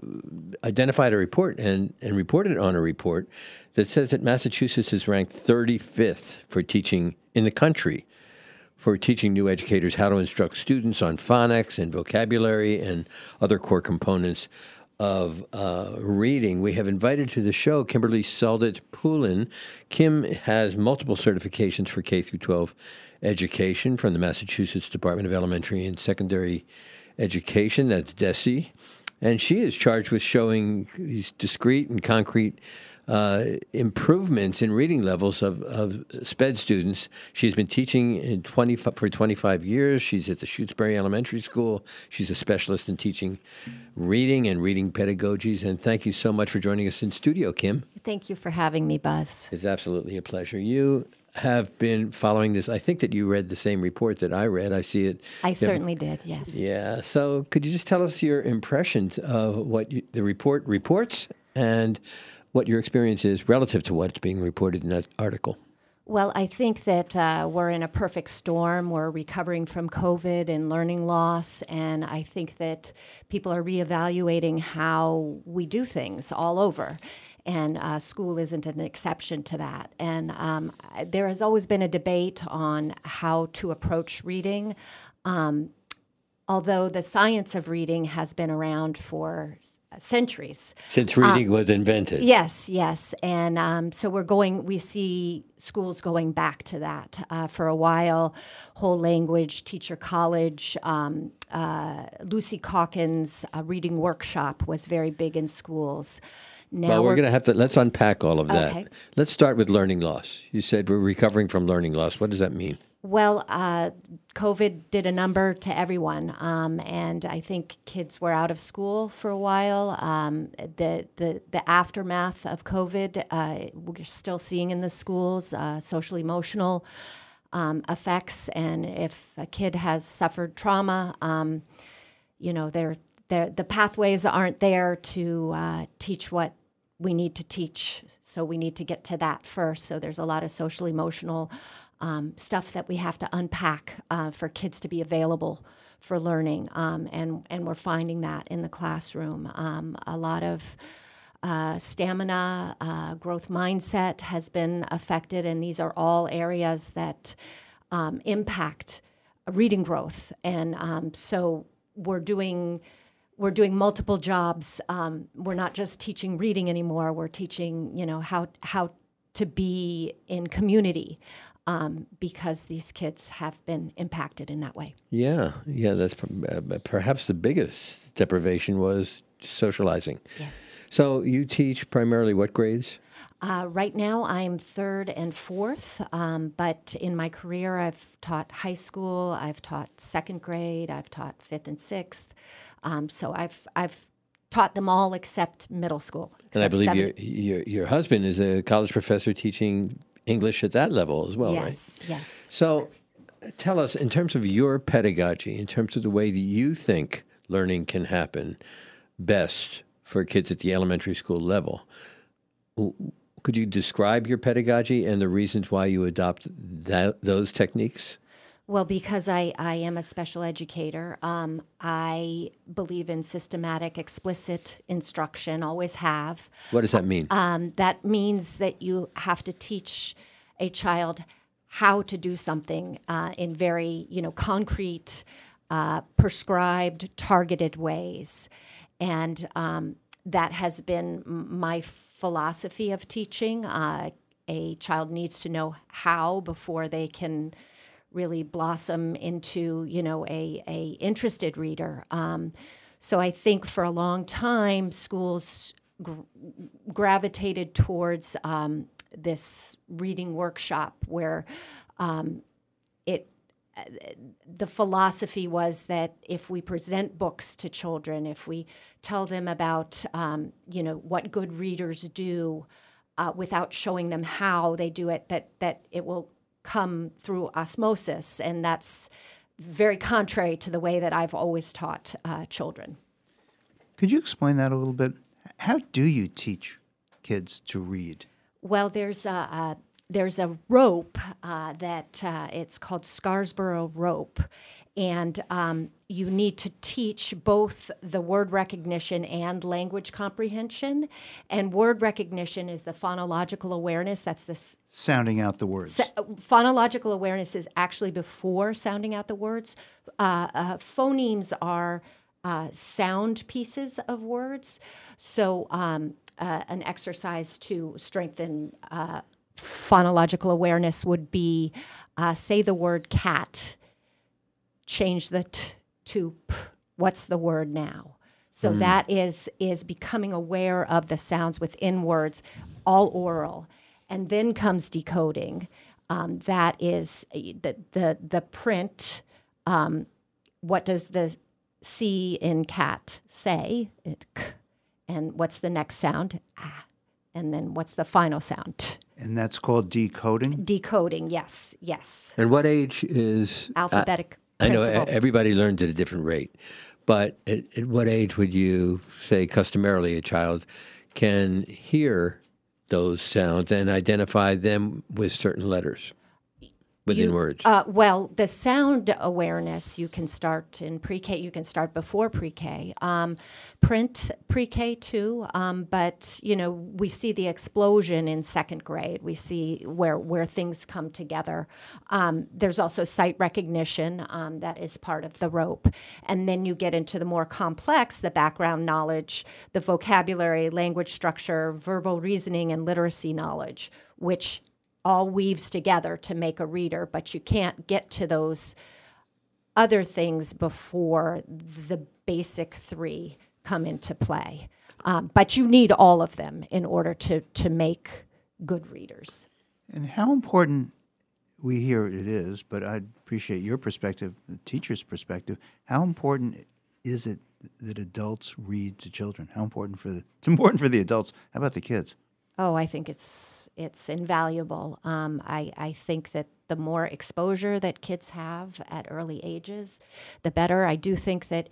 identified a report and, and reported on a report that says that Massachusetts is ranked 35th for teaching in the country for teaching new educators how to instruct students on phonics and vocabulary and other core components of uh, reading. We have invited to the show Kimberly Saldet Poulin. Kim has multiple certifications for K through 12 education from the Massachusetts Department of Elementary and Secondary Education. That's DESE. And she is charged with showing these discrete and concrete uh, improvements in reading levels of, of SPED students. She's been teaching in 20, for 25 years. She's at the Shutesbury Elementary School. She's a specialist in teaching reading and reading pedagogies. And thank you so much for joining us in studio, Kim. Thank you for having me, Buzz. It's absolutely a pleasure. You have been following this. I think that you read the same report that I read. I see it. I certainly did, yes. Yeah. So could you just tell us your impressions of what you, the report reports and what your experience is relative to what's being reported in that article. Well, I think that uh, we're in a perfect storm. We're recovering from COVID and learning loss, and I think that people are reevaluating how we do things all over. And uh, school isn't an exception to that. And um, there has always been a debate on how to approach reading. Um, although the science of reading has been around for centuries. Since Um, reading was invented. Yes, yes. And um, so we're going, we see schools going back to that. Uh, for a while, whole language, teacher college, um, uh, Lucy Calkins' uh, reading workshop was very big in schools. Now well, we're, going to have to let's unpack all of that. Okay. Let's start with learning loss. You said we're recovering from learning loss. What does that mean? Well, uh, COVID did a number to everyone, um, and I think kids were out of school for a while. Um, the, the the aftermath of COVID, uh, we're still seeing in the schools uh, social emotional um, effects, and if a kid has suffered trauma, um, you know, they're, they're, the pathways aren't there to uh, teach what we need to teach. So we need to get to that first. So there's a lot of social emotional um, stuff that we have to unpack uh, for kids to be available for learning, um, and and we're finding that in the classroom. Um, a lot of uh, stamina, uh, growth mindset has been affected, and these are all areas that um, impact reading growth. And um, so we're doing we're doing multiple jobs. Um, we're not just teaching reading anymore. We're teaching, you know, how how to be in community um, because these kids have been impacted in that way. Yeah, yeah. That's uh, perhaps the biggest deprivation was socializing. Yes. So you teach primarily what grades? Uh, right now, I'm third and fourth, um, but in my career, I've taught high school, I've taught second grade, I've taught fifth and sixth. Um, so I've I've taught them all except middle school. And I believe your, your your husband is a college professor teaching English at that level as well, right? yes, yes. So tell us, in terms of your pedagogy, in terms of the way that you think learning can happen best for kids at the elementary school level, could you describe your pedagogy and the reasons why you adopt that, those techniques? Well, because I, I am a special educator, um, I believe in systematic, explicit instruction, always have. What does that mean? Um, that means that you have to teach a child how to do something uh, in very, you know, concrete, uh, prescribed, targeted ways, and um, that has been my philosophy of teaching. Uh, a child needs to know how before they can really blossom into you know a, a interested reader um, so i think for a long time schools gr- gravitated towards um, this reading workshop where um, it the philosophy was that if we present books to children, if we tell them about, um, you know, what good readers do, uh, without showing them how they do it, that that it will come through osmosis, and that's very contrary to the way that I've always taught uh, children. Could you explain that a little bit? How do you teach kids to read? Well, there's a, a there's a rope uh, that uh, it's called Scarsborough rope, and um, you need to teach both the word recognition and language comprehension. And word recognition is the phonological awareness. That's the s- Sounding out the words. Sa- phonological awareness is actually before sounding out the words. Uh, uh, phonemes are uh, sound pieces of words. So, um, uh, an exercise to strengthen uh, phonological awareness would be uh, say the word cat, change the t to p. What's the word now? So Mm. that is is becoming aware of the sounds within words, all oral, and then comes decoding. Um, that is the the the print. Um, what does the C in cat say? It k. And what's the next sound? Ah. And then what's the final sound? T. And that's called decoding? Decoding. Yes. Yes. And what age is I- Alphabetic I, know e- everybody learns at a different rate, but at, at what age would you say customarily a child can hear those sounds and identify them with certain letters within You- words. Uh, well, the sound awareness you can start in pre-K. You can start before pre-K. Um, print pre-K too, um, but you know we see the explosion in second grade. We see where where things come together. Um, there's also sight recognition um, that is part of the rope, and then you get into the more complex, the background knowledge, the vocabulary, language structure, verbal reasoning, and literacy knowledge, which all weaves together to make a reader, but you can't get to those other things before the basic three come into play. Um, but you need all of them in order to, to make good readers. And how important we hear it is, but I'd appreciate your perspective, the teacher's perspective. How important is it that adults read to children? How important for the it's important for the adults. How about the kids? Oh, I think it's it's invaluable. Um, I I think that the more exposure that kids have at early ages, the better. I do think that,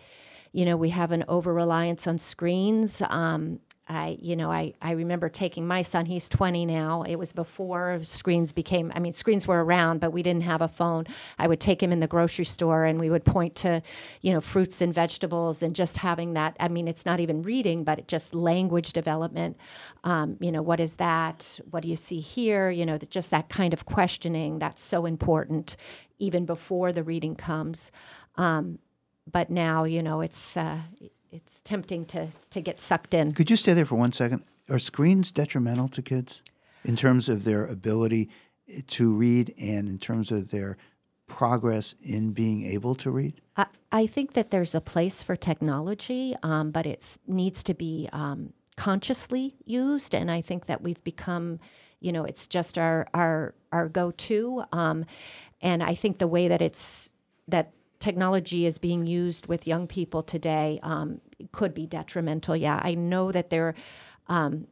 you know, we have an over reliance on screens. Um, I, you know, I, I remember taking my son, he's 20 now. It was before screens became, I mean, screens were around, but we didn't have a phone. I would take him in the grocery store and we would point to, you know, fruits and vegetables and just having that. I mean, it's not even reading, but just language development. Um, you know, what is that? What do you see here? You know, that just that kind of questioning that's so important even before the reading comes. Um, but now, you know, it's, uh, it's tempting to, to get sucked in. Could you stay there for one second? Are screens detrimental to kids in terms of their ability to read and in terms of their progress in being able to read? I, I think that there's a place for technology, um, but it needs to be um, consciously used. And I think that we've become, you know, it's just our our our go-to. Um, and I think the way that it's that technology is being used with young people today um, could be detrimental. Yeah, I know that there. Um,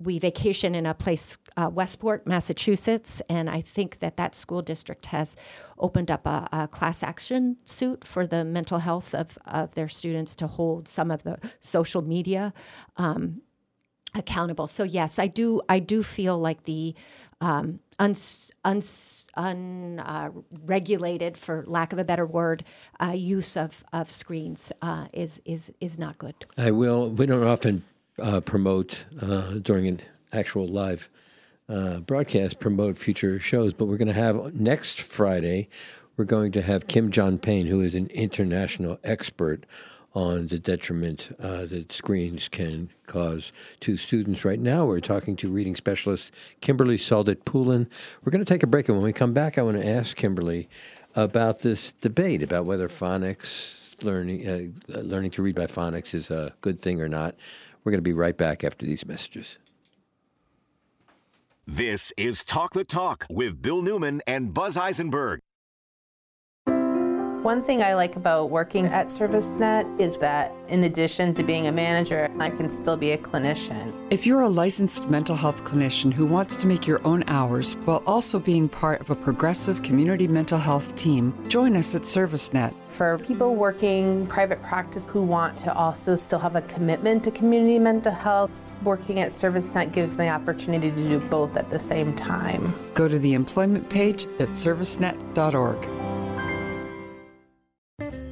we vacation in a place, uh, Westport, Massachusetts, and I think that that school district has opened up a, a class action suit for the mental health of, of their students to hold some of the social media um, accountable. So yes, I do. I do feel like the um, uns, uns, unregulated, for lack of a better word, uh, use of, of screens uh, is is is not good. I will. We don't often uh, promote uh, during an actual live uh, broadcast promote future shows, but we're going to have next Friday. We're going to have Kim John Payne, who is an international expert on the detriment uh, that screens can cause to students. Right now, we're talking to reading specialist Kimberly Saldet Poulin. We're going to take a break, and when we come back, I want to ask Kimberly about this debate about whether phonics learning uh, learning to read by phonics is a good thing or not. We're going to be right back after these messages. This is Talk the Talk with Bill Newman and Buzz Eisenberg. One thing I like about working at ServiceNet is that in addition to being a manager, I can still be a clinician. If you're a licensed mental health clinician who wants to make your own hours while also being part of a progressive community mental health team, join us at ServiceNet. For people working private practice who want to also still have a commitment to community mental health, working at ServiceNet gives me the opportunity to do both at the same time. Go to the employment page at servicenet.org.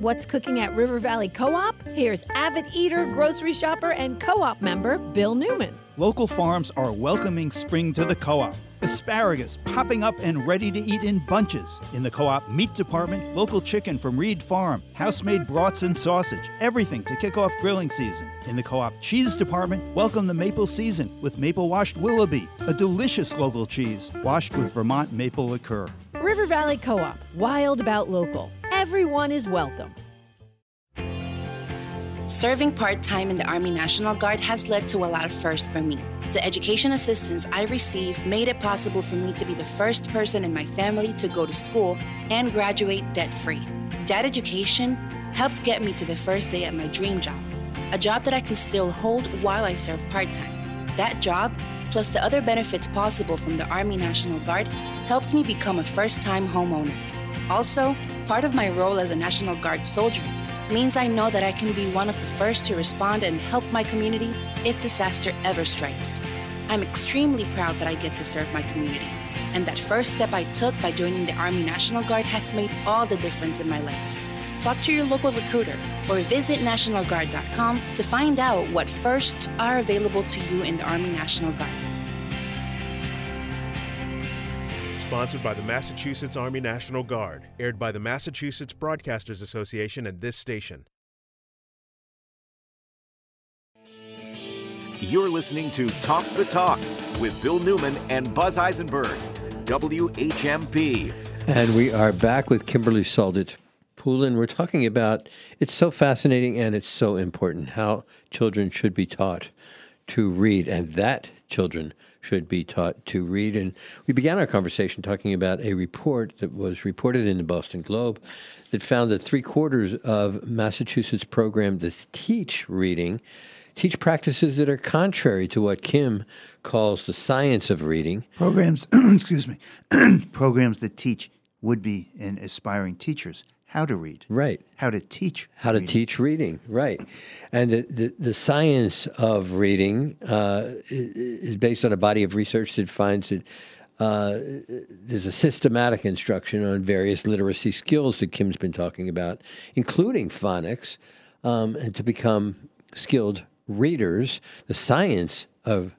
What's cooking at River Valley Co op? Here's avid eater, grocery shopper, and co op member Bill Newman. Local farms are welcoming spring to the co op. Asparagus popping up and ready to eat in bunches. In the co op meat department, local chicken from Reed Farm, house made brats and sausage, everything to kick off grilling season. In the co op cheese department, welcome the maple season with maple washed Willoughby, a delicious local cheese washed with Vermont maple liqueur. River Valley Co op, wild about local. Everyone is welcome. Serving part time in the Army National Guard has led to a lot of firsts for me. The education assistance I received made it possible for me to be the first person in my family to go to school and graduate debt free. That education helped get me to the first day at my dream job, a job that I can still hold while I serve part time. That job, plus the other benefits possible from the Army National Guard, helped me become a first time homeowner. Also, part of my role as a National Guard soldier means I know that I can be one of the first to respond and help my community if disaster ever strikes. I'm extremely proud that I get to serve my community, and that first step I took by joining the Army National Guard has made all the difference in my life. Talk to your local recruiter or visit NationalGuard.com to find out what firsts are available to you in the Army National Guard. Sponsored by the Massachusetts Army National Guard, aired by the Massachusetts Broadcasters Association and this station. You're listening to Talk the Talk with Bill Newman and Buzz Eisenberg, WHMP. And we are back with Kimberly Saldet Poulin. We're talking about it's so fascinating and it's so important how children should be taught to read, and that children should be taught to read. And we began our conversation talking about a report that was reported in the Boston Globe that found that three quarters of Massachusetts programs that teach reading teach practices that are contrary to what Kim calls the science of reading. Programs, excuse me, programs that teach would be and aspiring teachers how to read. Right. How to teach. How to teach reading. Right. And the, the, the science of reading uh, is based on a body of research that finds that uh, there's a systematic instruction on various literacy skills that Kim's been talking about, including phonics, um, and to become skilled readers. The science of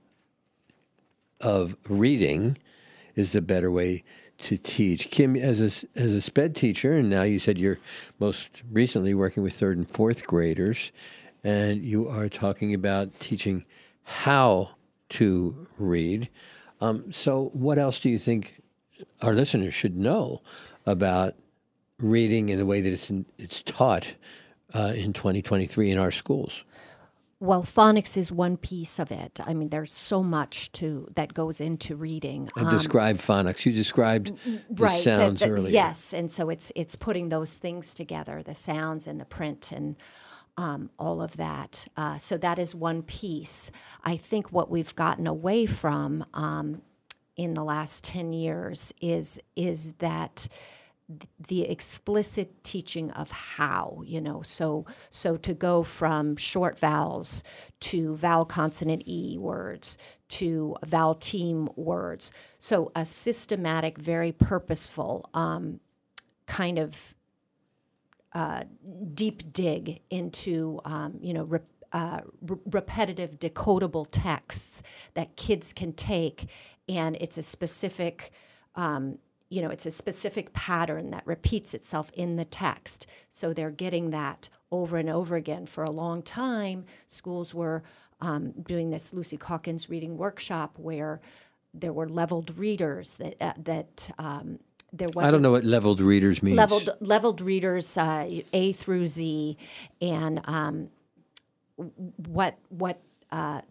of reading is the better way to teach. Kim, as a, as a SPED teacher, and now you said you're most recently working with third and fourth graders, and you are talking about teaching how to read. Um, so, what else do you think our listeners should know about reading and the way that it's, in, it's taught uh, in 2023 in our schools? Well, phonics is one piece of it. I mean, there's so much to that goes into reading. And um, describe phonics. You described the right, sounds the, the, earlier. Yes, and so it's it's putting those things together, the sounds and the print and um, all of that. Uh, so that is one piece. I think what we've gotten away from um, in the last ten years is is that the explicit teaching of how you know so so to go from short vowels to vowel consonant e words to vowel team words. So a systematic very purposeful um, kind of uh, deep dig into um, you know uh, re- repetitive decodable texts that kids can take. And it's a specific um, you know, it's a specific pattern that repeats itself in the text. So they're getting that over and over again. For a long time, schools were um, doing this Lucy Calkins reading workshop where there were leveled readers that uh, that um, there was. I don't know what leveled readers means. Leveled leveled readers, uh, A through Z, and um, what what uh,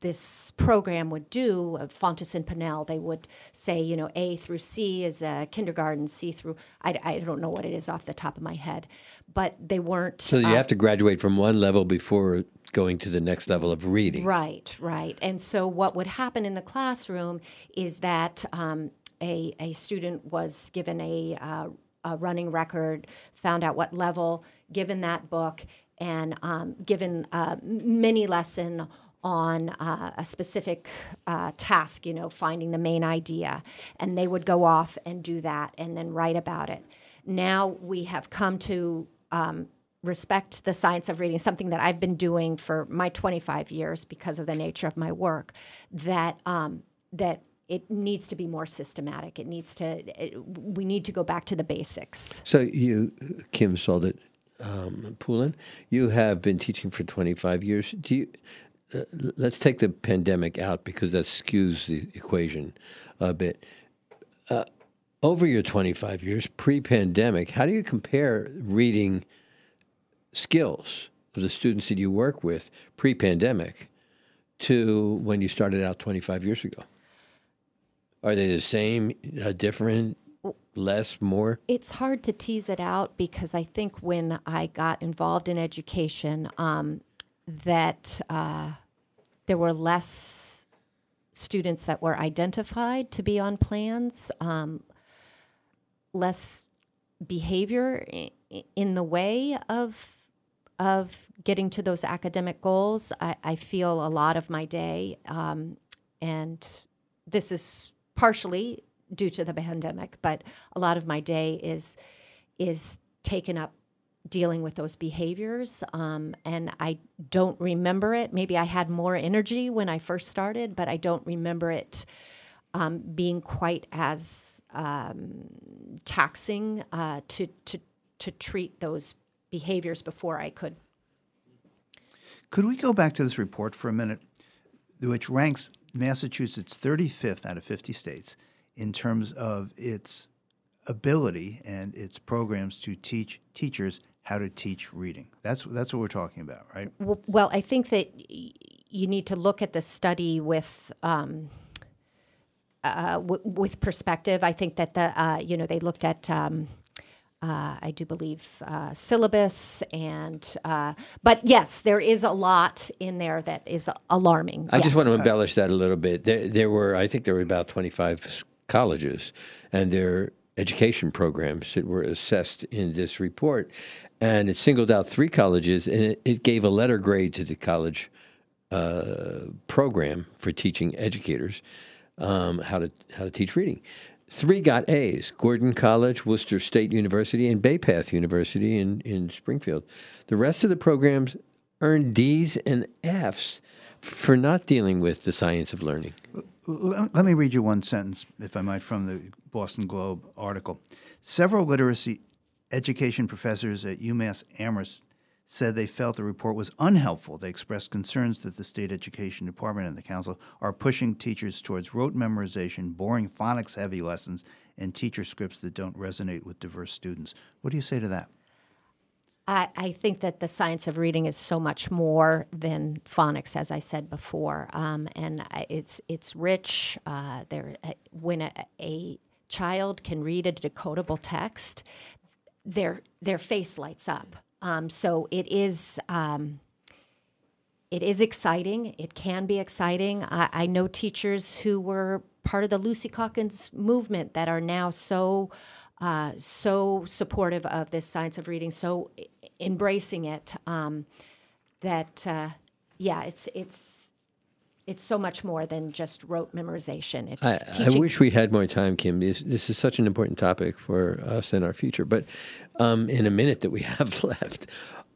this program would do, uh, Fountas and Pinnell, they would say, you know, A through C is a kindergarten, C through, I, I don't know what it is off the top of my head, but they weren't. So you uh, have to graduate from one level before going to the next level of reading. Right, right. And so what would happen in the classroom is that um, a, a student was given a, uh, a running record, found out what level, given that book, and um, given a mini lesson on uh, a specific uh, task, you know, finding the main idea. And they would go off and do that and then write about it. Now we have come to um, respect the science of reading, something that I've been doing for my 25 years because of the nature of my work, that, um, that it needs to be more systematic. It needs to, it, we need to go back to the basics. So you, Kim Saldet, um, Poulin, you have been teaching for 25 years. Do you, uh, let's take the pandemic out because that skews the equation a bit. Uh, over your 25 years pre-pandemic, how do you compare reading skills of the students that you work with pre-pandemic to when you started out 25 years ago? Are they the same, uh, different, less, more? It's hard to tease it out because I think when I got involved in education, um, that uh, there were less students that were identified to be on plans, um, less behavior in the way of of getting to those academic goals. I, I feel a lot of my day, um, and this is partially due to the pandemic, but a lot of my day is is taken up dealing with those behaviors. Um, and I don't remember it. Maybe I had more energy when I first started, but I don't remember it um, being quite as um, taxing uh, to, to, to treat those behaviors before I could. Could we go back to this report for a minute, which ranks Massachusetts 35th out of 50 states in terms of its ability and its programs to teach teachers how to teach reading. That's that's what we're talking about, right? Well, well I think that y- you need to look at the study with. Um, uh, w- with perspective, I think that the uh, you know they looked at um, uh, I do believe uh, syllabus and uh, but yes, there is a lot in there that is alarming. I yes. just want to embellish that a little bit. There, there were I think there were about twenty five colleges and their education programs that were assessed in this report, and it singled out three colleges and it, it gave a letter grade to the college uh, program for teaching educators um, how to how to teach reading. Three got A's: Gordon College, Worcester State University, and Bay Path University in in Springfield. The rest of the programs earned D's and F's for not dealing with the science of learning. Let me read you one sentence, if I might, from the Boston Globe article. Several literacy education professors at UMass Amherst said they felt the report was unhelpful. They expressed concerns that the state education department and the council are pushing teachers towards rote memorization, boring phonics heavy lessons, and teacher scripts that don't resonate with diverse students. What do you say to that? I, I think that the science of reading is so much more than phonics, as I said before, um, and it's it's rich. Uh, there, uh, when a, a child can read a decodable text, their their face lights up. Um, so it is. Um, it is exciting. It can be exciting. I, I know teachers who were part of the Lucy Calkins movement that are now so uh, so supportive of this science of reading, so embracing it. Um, that uh, yeah, it's it's it's so much more than just rote memorization. It's I, I wish we had more time, Kim. This, this is such an important topic for us and our future. But um, in a minute that we have left,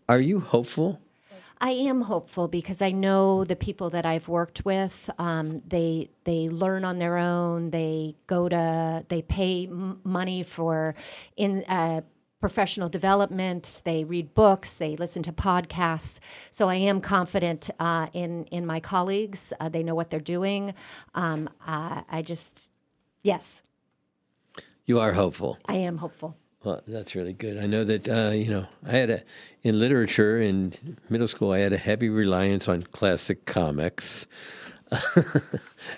are you hopeful? I am hopeful because I know the people that I've worked with. Um, they they learn on their own. They go to they pay m- money for in uh, professional development. They read books. They listen to podcasts. So I am confident uh, in in my colleagues. Uh, they know what they're doing. Um, I, I just yes, You are hopeful. I am hopeful. Well, that's really good. I know that uh, you know I had a in literature in middle school. I had a heavy reliance on classic comics,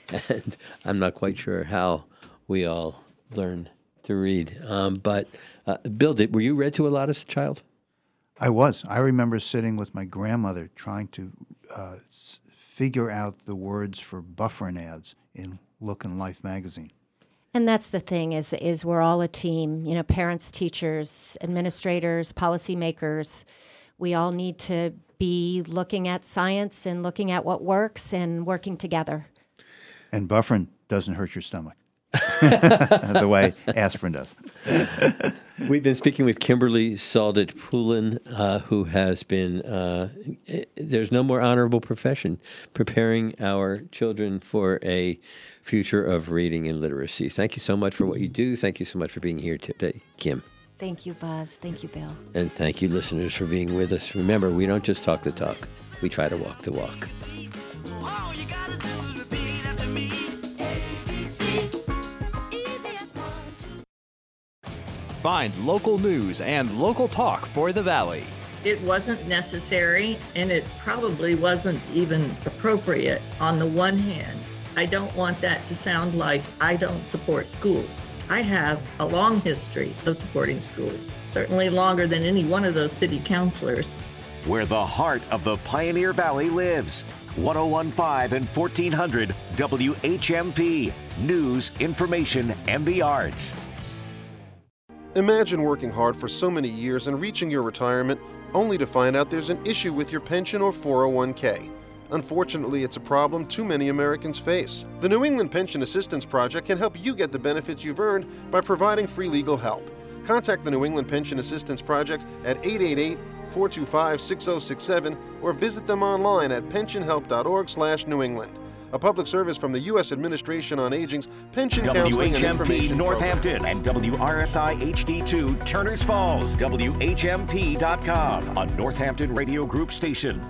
and I'm not quite sure how we all learn to read. Um, but uh, Bill, did, were you read to a lot as a child? I was. I remember sitting with my grandmother trying to uh, figure out the words for Bufferin ads in Look and Life magazine. And that's the thing is is we're all a team. You know, parents, teachers, administrators, policymakers. We all need to be looking at science and looking at what works and working together. And Bufferin doesn't hurt your stomach the way aspirin does. We've been speaking with Kimberly Saldet Poulin, uh, who has been, uh, there's no more honorable profession, preparing our children for a future of reading and literacy. Thank you so much for what you do. Thank you so much for being here today, Kim. Thank you, Buzz. Thank you, Bill. And thank you, listeners, for being with us. Remember, we don't just talk the talk, we try to walk the walk. Find local news and local talk for the Valley. It wasn't necessary and it probably wasn't even appropriate. On the one hand, I don't want that to sound like I don't support schools. I have a long history of supporting schools, certainly longer than any one of those city councilors. Where the heart of the Pioneer Valley lives. 1015 and 1400 WHMP. News, information, and the arts. Imagine working hard for so many years and reaching your retirement only to find out there's an issue with your pension or 401k. Unfortunately, it's a problem too many Americans face. The New England Pension Assistance Project can help you get the benefits you've earned by providing free legal help. Contact the New England Pension Assistance Project at 888 425 6067 or visit them online at pensionhelp.org/slash New England. A public service from the U.S. Administration on Aging's Pension Counseling and WHMP Information Northampton Program. and WRSI HD2 Turners Falls, WHMP.com, a Northampton Radio Group station.